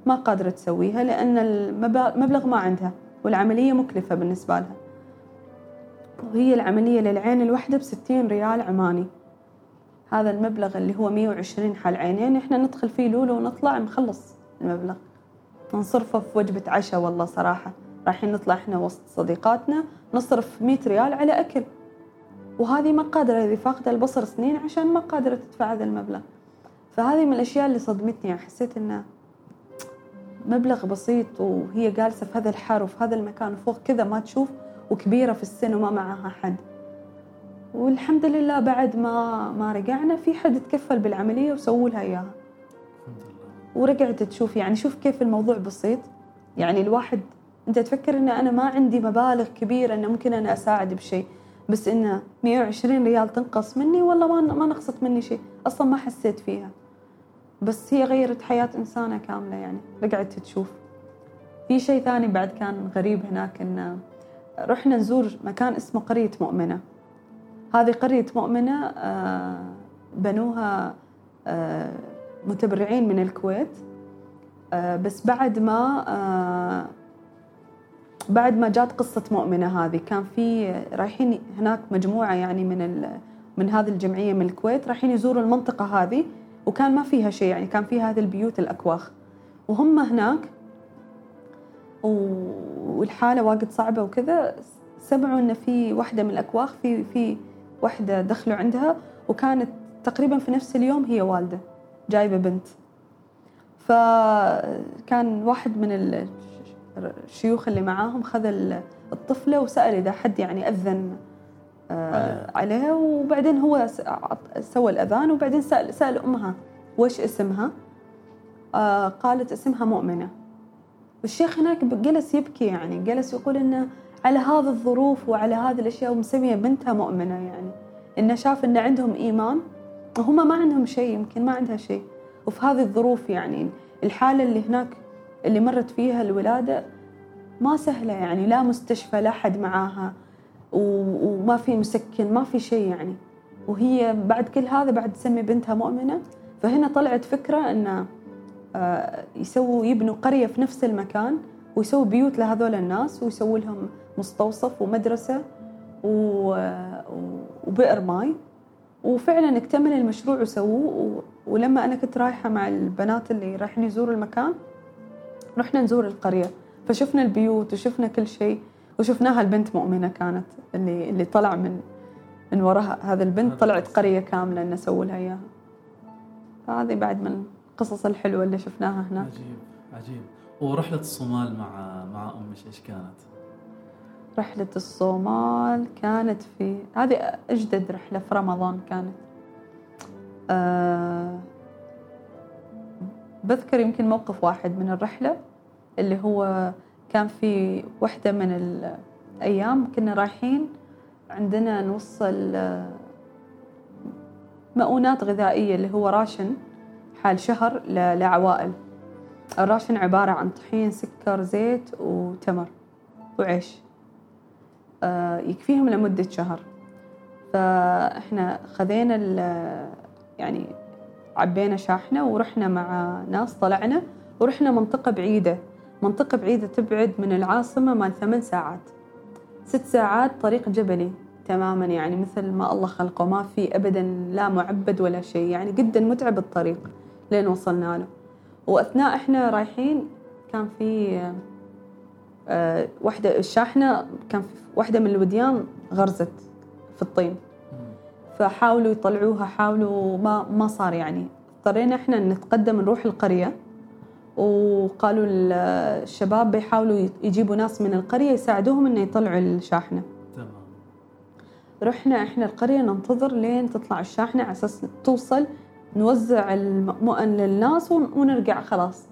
[SPEAKER 1] ما قادرة تسويها لأن المبلغ ما عندها والعملية مكلفة بالنسبة لها. وهي العملية للعين الواحدة بستين ريال عماني. هذا المبلغ اللي هو مية وعشرين حال عينين إحنا ندخل فيه لولو ونطلع نخلص المبلغ. نصرفه في وجبة عشاء والله صراحة. رايحين نطلع إحنا وسط صديقاتنا نصرف مية ريال على أكل. وهذه ما قادرة إذا فاقدة البصر سنين عشان ما قادرة تدفع هذا المبلغ. فهذه من الأشياء اللي صدمتني. يعني حسيت إنه مبلغ بسيط وهي جالسة في هذا الحر وفي هذا المكان وفوق كذا ما تشوف وكبيرة في السن وما معها حد والحمد لله بعد ما ما رجعنا في حد تكفل بالعملية وسووا لها إياها. ورجعت تشوف يعني شوف كيف الموضوع بسيط. يعني الواحد أنت تفكر إن أنا ما عندي مبالغ كبيرة انه ممكن أنا أساعد بشيء. بس انه 120 ريال تنقص مني والله ما ما نقصت مني شيء. أصلا ما حسيت فيها. بس هي غيرت حياة إنسانة كاملة يعني رجعت تشوف. في شيء ثاني بعد كان غريب هناك انه رحنا نزور مكان اسمه قرية مؤمنة. هذه قرية مؤمنة آه، بنوها آه، متبرعين من الكويت. آه، بس بعد ما بعد ما جات قصة مؤمنة هذه كان في رايحين هناك مجموعة يعني من من هذه الجمعية من الكويت رايحين يزوروا المنطقة هذه وكان ما فيها شيء يعني كان فيها هذه البيوت الأكواخ. وهم هناك والحالة واجد صعبة وكذا سمعوا إن في واحدة من الأكواخ في في واحدة دخلوا عندها وكانت تقريبا في نفس اليوم هي والدة جايبة بنت. فكان واحد من الشيوخ اللي معاهم خذ ال- الطفلة وسأل إذا حد يعني أذن آه، عليه. وبعدين هو سوى الأذان وبعدين سأل, سأل أمها وش اسمها؟ آه، قالت اسمها مؤمنة. والشيخ هناك جلس يبكي يعني جلس يقول إنه على هذه الظروف وعلى هذه الأشياء ومسمية بنتها مؤمنة يعني. إنه شاف إن عندهم إيمان وهم ما عندهم شيء يمكن ما عندها شيء. وفي هذه الظروف يعني الحالة اللي هناك اللي مرت فيها الولادة ما سهلة يعني لا مستشفى لا حد معاها وما في مسكن ما في شيء يعني. وهي بعد كل هذا بعد تسمي بنتها مؤمنة. فهنا طلعت فكرة أن آه، يسووا يبنوا قرية في نفس المكان ويسووا بيوت لهذول الناس ويسووا لهم مستوصف ومدرسة وبئر ماي. وفعلا اكتمل المشروع وسووه ولما أنا كنت رايحة مع البنات اللي رايحين يزوروا المكان رحنا نزور القرية فشفنا البيوت وشفنا كل شيء وشفناها البنت مؤمنة كانت اللي اللي طلع من من وراها. هذا البنت طلعت. قرية كاملة إنه سووا لها إياها. فهذه بعد من القصص الحلوة اللي شفناها هناك
[SPEAKER 2] عجيب عجيب. ورحلة الصومال مع مع أمك إيش كانت؟
[SPEAKER 1] رحلة الصومال كانت في هذه أجدد رحلة في رمضان كانت. أه بذكر يمكن موقف واحد من الرحلة. اللي هو كان في واحدة من الأيام كنا رايحين عندنا نوصل مؤونات غذائية اللي هو راشن حال شهر لعوائل. الراشن عبارة عن طحين سكر زيت وتمر وعيش. آه، يكفيهم لمدة شهر. فإحنا خذينا يعني عبينا شاحنة ورحنا مع ناس طلعنا ورحنا منطقة بعيدة. منطقة بعيدة تبعد من العاصمة مال ثمان ساعات. ست ساعات طريق جبلي. تماما يعني مثل ما الله خلقه ما في أبدا لا معبد ولا شيء. يعني جدا متعب الطريق لين وصلنا له. وأثناء إحنا رايحين كان في آه، واحدة الشاحنة كان في واحدة من الوديان غرزت في الطين. فحاولوا يطلعوها حاولوا ما ما صار يعني. اضطرينا إحنا نتقدم نروح القرية. وقالوا ال- الشباب بيحاولوا يجيبوا ناس من القرية يساعدوهم إنه يطلعوا الشاحنة.
[SPEAKER 2] تمام.
[SPEAKER 1] رحنا إحنا القرية ننتظر لين تطلع الشاحنة على أساس توصل نوزع المؤن للناس ون- ونرجع خلاص.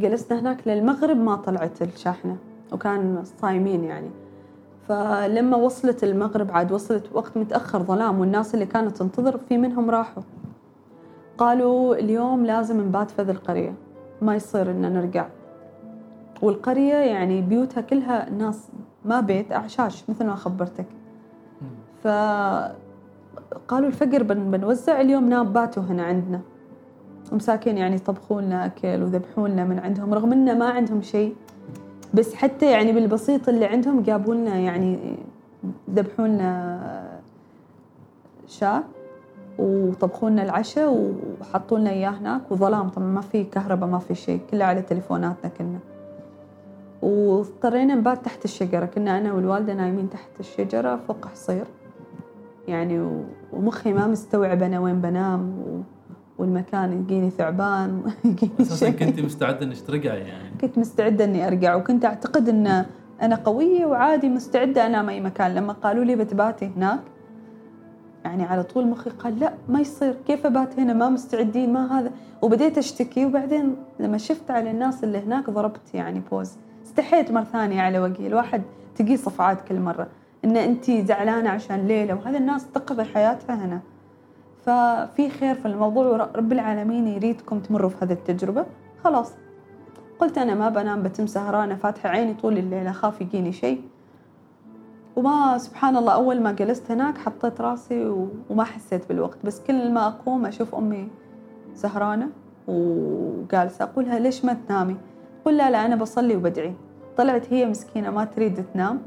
[SPEAKER 1] جلسنا هناك للمغرب ما طلعت الشاحنة وكان صايمين يعني. فلما وصلت المغرب عاد وصلت وقت متأخر ظلام والناس اللي كانت تنتظر في منهم راحوا. قالوا اليوم لازم نبات في ذي القرية. ما يصير إن نرجع. والقرية يعني بيوتها كلها ناس ما بيت أعشاش مثل ما خبرتك.
[SPEAKER 2] مم.
[SPEAKER 1] فقالوا الفقر بن بنوزع اليوم نام باتوا هنا عندنا. ومساكين يعني يطبخوا لنا أكل وذبحوا لنا من عندهم رغم إنه ما عندهم شيء. بس حتى يعني بالبسيط اللي عندهم جابوا لنا يعني ذبحوا لنا شاة. وطبخوا لنا العشاء وحطوا لنا إياه هناك. وظلام طبعا ما في كهرباء ما في شيء كله على تليفوناتنا كنا. واضطرينا نبات تحت الشجرة. كنا أنا والوالدة نايمين تحت الشجرة فوق حصير. يعني ومخي ما مستوعب أنا وين بنام و- والمكان يجيني ثعبان يجيني
[SPEAKER 2] أساسا
[SPEAKER 1] شيء.
[SPEAKER 2] كنت مستعدة إنك ترجعي يعني.
[SPEAKER 1] كنت مستعدة إني أرجع. وكنت أعتقد إن أنا قوية وعادي مستعدة أنام أي مكان. لما قالوا لي بتباتي هناك يعني على طول مخي قال لا ما يصير كيف أبات هنا؟ ما مستعدين ما هذا. وبديت أشتكي وبعدين لما شفت على الناس اللي هناك ضربت يعني بوز استحيت مرة ثانية على وجهي الواحد تقي صفعات كل مرة إن أنت زعلانة عشان ليلة وهذا الناس تقضي حياتها هنا. ففي خير في الموضوع ورب العالمين يريدكم تمروا في هذه التجربة. خلاص. قلت أنا ما بنام بتم سهرانة فاتحة عيني طول الليل أخاف يجيني شيء. وما سبحان الله أول ما جلست هناك حطيت راسي وما حسيت بالوقت. بس كل ما أقوم أشوف أمي سهرانة وجالسة أقولها ليش ما تنامي؟ تقول لا لا أنا بصلي وبدعي. طلعت هي مسكينة ما تريد تنام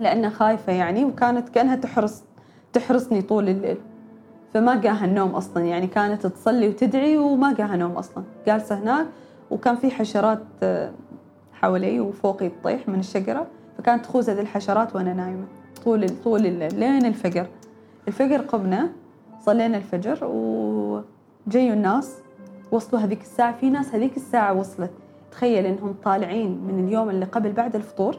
[SPEAKER 1] لأنها خايفة يعني وكانت كأنها تحرس تحرسني طول الليل. فما جاها النوم أصلا يعني كانت تصلي وتدعي وما جاها نوم أصلا. جالسة هناك وكان في حشرات حوالي وفوقي تطيح من الشجرة. فكانت تخوز هذه الحشرات وأنا نايمة. طول طول لين الفجر. الفجر قمنا صلينا الفجر وجيوا الناس وصلوا هذيك الساعة. في ناس هذيك الساعة وصلت. تخيل إنهم طالعين من اليوم اللي قبل بعد الفطور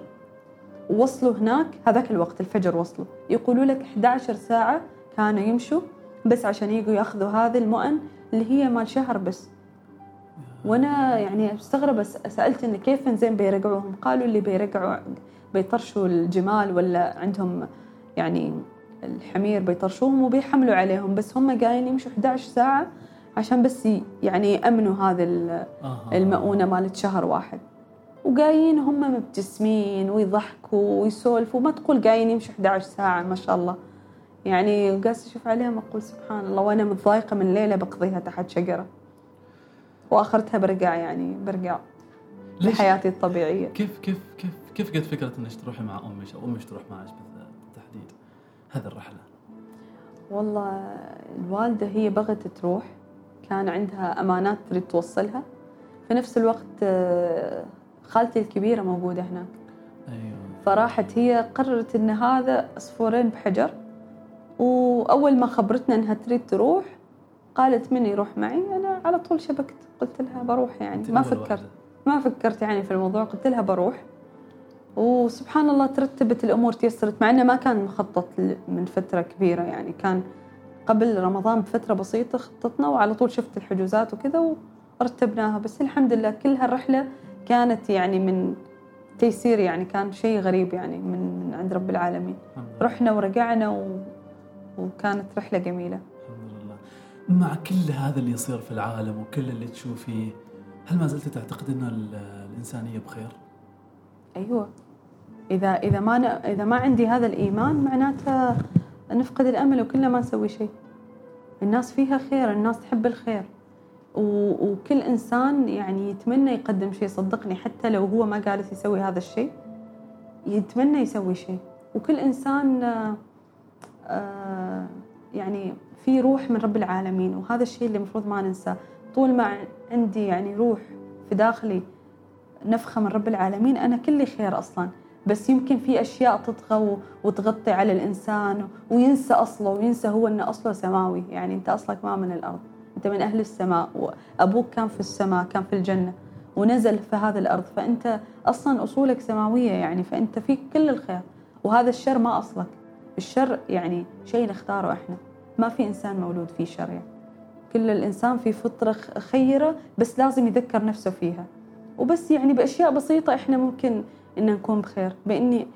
[SPEAKER 1] ووصلوا هناك. هذاك الوقت الفجر وصلوا. يقولوا لك 11 ساعة كانوا يمشوا بس عشان يجوا يأخذوا هذه المؤن اللي هي مال شهر بس. وأنا يعني مستغربه سألت انه كيف زين بيرجعوهم؟ قالوا اللي بيرجعوا بيطرشوا الجمال ولا عندهم يعني الحمير بيطرشوهم وبيحملوا عليهم بس هم قايلين يمشوا 11 ساعة عشان بس يعني يأمنوا هذه المؤونة مالت شهر واحد. وقايين هم مبتسمين ويضحكوا ويسولفوا ما تقول قايين يمشوا 11 ساعة ما شاء الله. يعني قاس أشوف عليهم أقول سبحان الله وأنا متضايقة من ليلة بقضيها تحت شجرة. وآخرتها برجع يعني برجع لحياتي الطبيعية.
[SPEAKER 2] كيف كيف كيف؟ كيف قد فكرة إنك تروحي مع أمك أو أمك تروح معك بالتحديد؟ هذه الرحلة.
[SPEAKER 1] والله الوالدة هي بغت تروح. كان عندها أمانات تريد توصلها. في نفس الوقت آه، خالتي الكبيرة موجودة هناك.
[SPEAKER 2] أيوه.
[SPEAKER 1] فراحت هي قررت إن هذا عصفورين بحجر. وأول ما خبرتنا إنها تريد تروح قالت من يروح معي؟ أنا على طول شبكت. قلت لها بروح يعني. ما فكرت. ما فكرت يعني في الموضوع. قلت لها بروح. وسبحان الله ترتبت الأمور تيسرت مع إنه ما كان مخطط من فترة كبيرة يعني. كان قبل رمضان بفترة بسيطة خططنا وعلى طول شفت الحجوزات وكذا ورتبناها. بس الحمد لله كل هالرحلة كانت يعني من تيسير يعني كان شيء غريب يعني من من عند رب العالمين. رحنا ورجعنا و... وكانت رحلة جميلة.
[SPEAKER 2] مع كل هذا اللي يصير في العالم وكل اللي تشوفيه هل ما زلت تعتقد ان الانسانيه بخير؟
[SPEAKER 1] أيوه. إذا إذا ما إذا ما عندي هذا الإيمان معناته نفقد الأمل وكلنا ما نسوي شيء. الناس فيها خير، الناس تحب الخير. وكل إنسان يعني يتمنى يقدم شيء صدقني حتى لو هو ما جالس يسوي هذا الشيء يتمنى يسوي شيء وكل إنسان آه، يعني في روح من رب العالمين وهذا الشيء اللي المفروض ما ننساه طول ما عندي يعني روح في داخلي نفخة من رب العالمين أنا كلي خير أصلا بس يمكن في أشياء تطغى وتغطي على الإنسان وينسى أصله وينسى هو أنه أصله سماوي. يعني أنت أصلك ما من الأرض أنت من أهل السماء وأبوك كان في السماء كان في الجنة ونزل في هذه الأرض. فأنت أصلا أصولك سماوية يعني فأنت فيك كل الخير. وهذا الشر ما أصلك. الشر يعني شيء نختاره إحنا. ما في إنسان مولود فيه شر يعني. كل الإنسان في فطرة خيرة بس لازم يذكر نفسه فيها. وبس يعني بأشياء بسيطة إحنا ممكن إن نكون بخير. بإني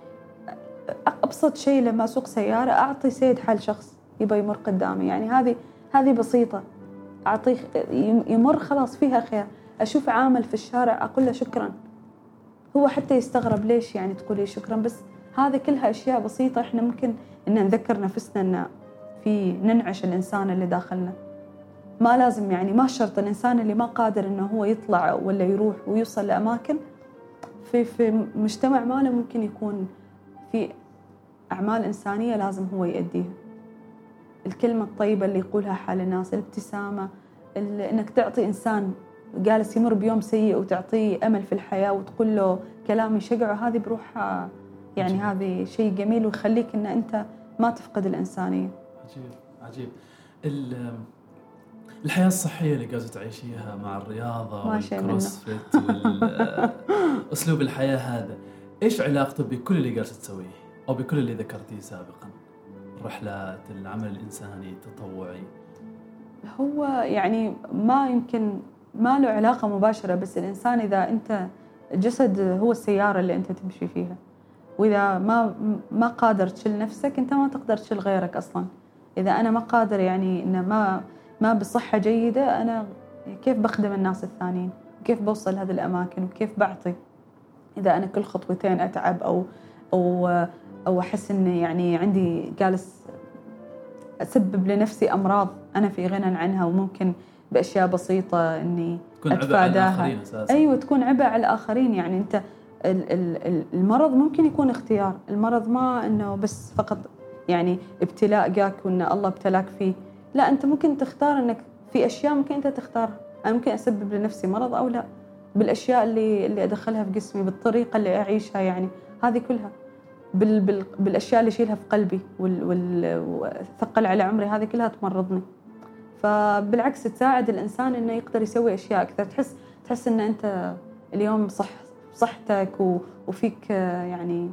[SPEAKER 1] أبسط شيء لما أسوق سيارة أعطي سيد حال شخص يبغى يمر قدامي. يعني هذه هذه بسيطة. أعطيه يمر خلاص فيها خير. أشوف عامل في الشارع أقول له شكرا. هو حتى يستغرب ليش يعني تقولي شكرا بس هذه كلها أشياء بسيطة إحنا ممكن إن نذكر نفسنا إن في ننعش الإنسان اللي داخلنا. ما لازم يعني ما شرط الإنسان اللي ما قادر إنه هو يطلع ولا يروح ويوصل لأماكن. في في مجتمع ماله ممكن يكون في أعمال إنسانية لازم هو يؤديها. الكلمة الطيبة اللي يقولها حال الناس الابتسامة إنك تعطي إنسان جالس يمر بيوم سيء وتعطيه أمل في الحياة وتقول له كلام يشجعه هذه بروحها يعني هذه شيء جميل ويخليك إن أنت ما تفقد الإنسانية.
[SPEAKER 2] عجيب عجيب. الحياة الصحية اللي قاعدة تعيشيها مع الرياضة والكروسفيت وأسلوب الحياة هذا. إيش علاقته بكل اللي قاعدة تسويه؟ أو بكل اللي ذكرتيه سابقا؟ الرحلات العمل الإنساني التطوعي.
[SPEAKER 1] هو يعني ما يمكن ما له علاقة مباشرة بس الإنسان إذا أنت الجسد هو السيارة اللي أنت تمشي فيها. وإذا ما ما قادر تشيل نفسك أنت ما تقدر تشيل غيرك أصلاً. إذا أنا ما قادر يعني ان ما ما بصحة جيدة أنا كيف بخدم الناس الثانيين؟ وكيف بوصل هذه الأماكن؟ وكيف بعطي؟ إذا أنا كل خطوتين أتعب أو أو أو أحس إني يعني عندي جالس أسبب لنفسي أمراض أنا في غنى عنها وممكن بأشياء بسيطة إني
[SPEAKER 2] تكون أتفاداها.
[SPEAKER 1] أيوه تكون عبء على الآخرين. يعني أنت المرض ممكن يكون اختيار المرض ما إنه بس فقط يعني ابتلاء جاك وإن الله ابتلاك فيه. لا أنت ممكن تختار إنك في أشياء ممكن أنت تختارها. أنا ممكن أسبب لنفسي مرض أو لا بالأشياء اللي اللي أدخلها في جسمي بالطريقة اللي أعيشها يعني هذه كلها. بال بال بالأشياء اللي اشيلها في قلبي وال وثقل على عمري هذه كلها تمرضني. فبالعكس تساعد الإنسان إنه يقدر يسوي أشياء أكثر. تحس تحس إن أنت اليوم صح صحتك وفيك يعني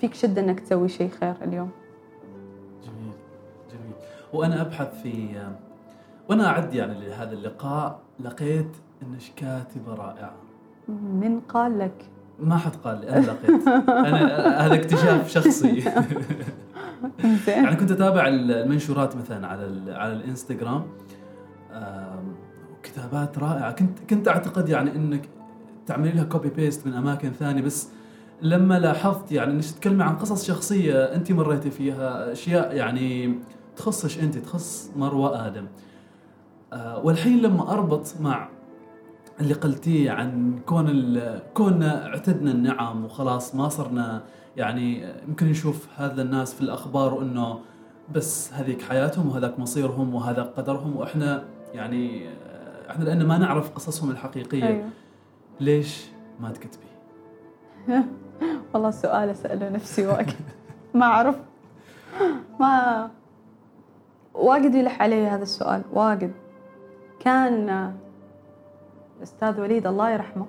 [SPEAKER 1] فيك شدة إنك تسوي شيء خير اليوم.
[SPEAKER 2] وأنا أبحث في وأنا أعد يعني لهذا اللقاء لقيت إنك كاتبة رائعة.
[SPEAKER 1] من قال لك؟
[SPEAKER 2] ما حد قال لي أنا لقيت. أنا هذا اكتشاف شخصي. يعني كنت أتابع المنشورات مثلا على على الإنستغرام. كتابات رائعة. كنت كنت أعتقد يعني إنك تعملي لها copy paste من أماكن ثانية بس لما لاحظت يعني إنك تتكلمي عن قصص شخصية أنت مريتي فيها أشياء يعني تخصش أنت تخص مروة آدم آه، والحين لما أربط مع اللي قلتيه عن كون كوننا اعتدنا النعم وخلاص ما صرنا يعني يمكن نشوف هذا الناس في الأخبار وانه بس هذيك حياتهم وهذاك مصيرهم وهذا قدرهم وإحنا يعني إحنا لأن ما نعرف قصصهم الحقيقية أيوه. ليش ما تكتبي؟
[SPEAKER 1] والله سؤال أسأله نفسي واجد ما أعرف ما واجد يلح علي هذا السؤال واجد. كان الاستاذ وليد الله يرحمه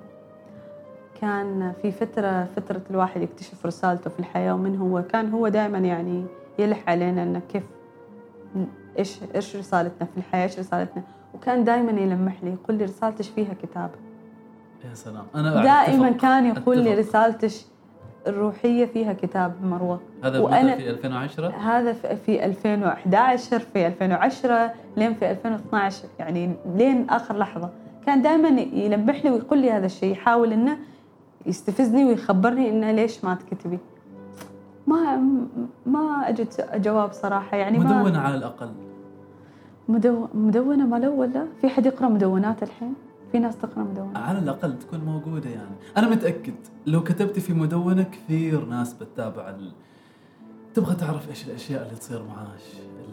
[SPEAKER 1] كان في فترة فترة الواحد يكتشف رسالته في الحياة ومن هو كان هو دائما يعني يلح علينا إنه كيف إيش إيش رسالتنا في الحياة إيش رسالتنا؟ وكان دائما يلمح لي يقول لي رسالتك فيها كتاب.
[SPEAKER 2] يا سلام. أنا
[SPEAKER 1] دائما كان يقول لي رسالتك الروحية فيها كتاب مروة.
[SPEAKER 2] هذا وأنا في 2010
[SPEAKER 1] هذا في 2011 في 2010 لين في 2012 يعني لين آخر لحظة. كان دائما يلمح لي ويقول لي هذا الشيء يحاول إنه يستفزني ويخبرني إنه ليش ما تكتبي. ما ما أجد جواب صراحة يعني
[SPEAKER 2] مدونة ما على الأقل.
[SPEAKER 1] مدو... مدونة ما لو ولا في حد يقرأ مدونات الحين؟ في ناس تقرا مدونات
[SPEAKER 2] على الأقل تكون موجودة يعني. أنا متأكد لو كتبتي في مدونه كثير ناس بتتابع ال... تبغى تعرف إيش الأشياء اللي تصير معاش.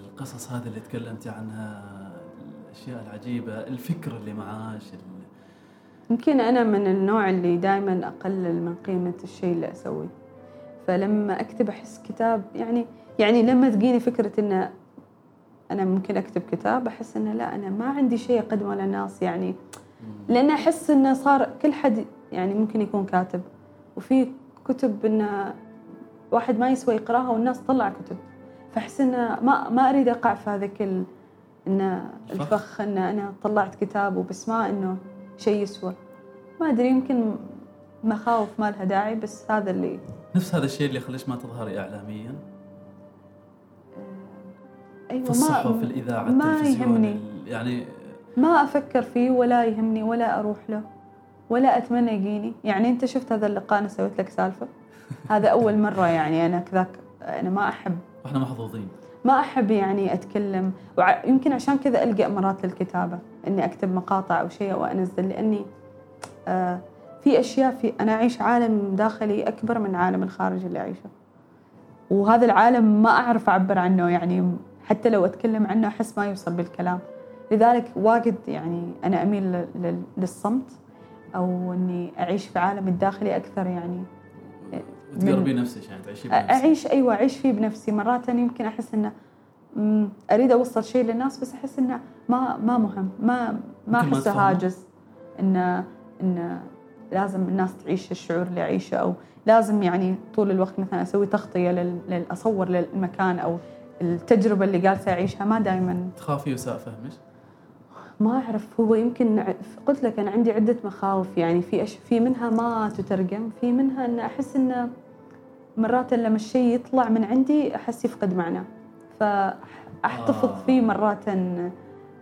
[SPEAKER 2] القصص هذه اللي تكلمتي عنها الأشياء العجيبة الفكر اللي معاش
[SPEAKER 1] يمكن أنا من النوع اللي دائما أقلل من قيمة الشيء اللي أسويه. فلما أكتب أحس كتاب يعني يعني لما تجيني فكرة إن أنا ممكن أكتب كتاب أحس انه لا أنا ما عندي شيء أقدمه للناس يعني. لأن أحس إنه صار كل حد يعني ممكن يكون كاتب وفي كتب إنه واحد ما يسوى يقراها والناس تطلع كتب. فأحس إنه ما ما أريد أقع في هذاك ان الفخ إن أنا طلعت كتاب وبس ما إنه شيء يسوى. ما أدري يمكن مخاوف ما لها داعي بس هذا اللي
[SPEAKER 2] نفس هذا الشيء اللي يخليش ما تظهري اعلاميا؟
[SPEAKER 1] أيوه
[SPEAKER 2] في الصحف ما الإذاعة
[SPEAKER 1] ما يهمني.
[SPEAKER 2] يعني
[SPEAKER 1] ما أفكر فيه ولا يهمني ولا أروح له ولا أتمنى يجيني. يعني أنت شفت هذا اللقاء أنا سويت لك سالفة. هذا أول مرة يعني أنا كذاك أنا ما أحب.
[SPEAKER 2] وإحنا محظوظين.
[SPEAKER 1] ما أحب يعني أتكلم. ويمكن عشان كذا الجا مرات للكتابة. إني أكتب مقاطع أو شيء وانزل لأني آه في أشياء في أنا أعيش عالم داخلي أكبر من عالم الخارجي اللي أعيشه. وهذا العالم ما أعرف أعبر عنه يعني حتى لو أتكلم عنه أحس ما يوصل بالكلام. لذلك واجد يعني أنا أميل للصمت أو إني أعيش في عالمي الداخلي أكثر يعني.
[SPEAKER 2] وتقربي نفسك يعني تعيشي بنفسك
[SPEAKER 1] أعيش أيوه أعيش فيه بنفسي. مرات يمكن أحس إنه أريد أوصل شيء للناس بس أحس إنه ما ما مهم ما ما أحسه هاجس. إنه إنه لازم الناس تعيش الشعور اللي أعيشه أو لازم يعني طول الوقت مثلا أسوي تغطية للاصور للمكان أو التجربة اللي جالسة أعيشها. ما دائما
[SPEAKER 2] تخافي وساء فهمك؟
[SPEAKER 1] ما أعرف هو يمكن قلت لك أنا عندي عدة مخاوف يعني في أش... في منها ما تترجم في منها إن أحس انه مرات لما الشيء يطلع من عندي أحس يفقد معنى. فأحتفظ آه. فيه مرات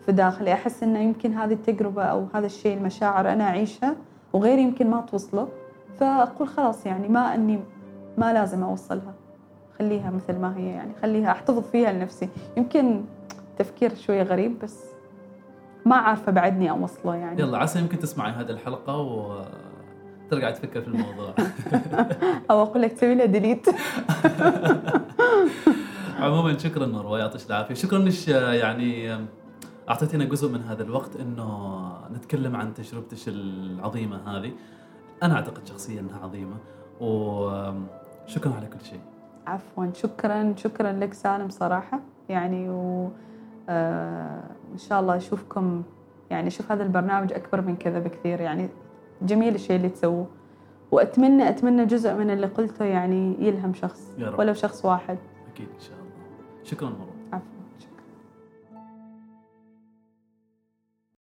[SPEAKER 1] في داخلي أحس انه يمكن هذه التجربه أو هذا الشيء المشاعر أنا اعيشها وغيري يمكن ما توصله. فأقول خلاص يعني ما إني ما لازم أوصلها. خليها مثل ما هي يعني خليها أحتفظ فيها لنفسي. يمكن تفكير شوية غريب بس ما عارفة بعدني أوصله يعني.
[SPEAKER 2] يلا عسى يمكن تسمعي هذه الحلقة وترجعي تفكر في الموضوع.
[SPEAKER 1] أو أقول لك تسوي له ديليت
[SPEAKER 2] عموما شكرا مروة يعطيك العافية. شكرا انك يعني أعطيتينا جزء من هذا الوقت إنه نتكلم عن تجربتك العظيمة هذه. أنا أعتقد شخصيا إنها عظيمة وشكرا على كل شيء.
[SPEAKER 1] عفوا شكرا شكرا لك سالم صراحة. يعني و آه، وإن شاء الله أشوفكم يعني أشوف هذا البرنامج أكبر من كذا بكثير يعني جميل الشيء اللي تسووه. وأتمنى أتمنى جزء من اللي قلته يعني يلهم شخص. ولو شخص واحد.
[SPEAKER 2] أكيد إن شاء الله. شكرا
[SPEAKER 1] عفوا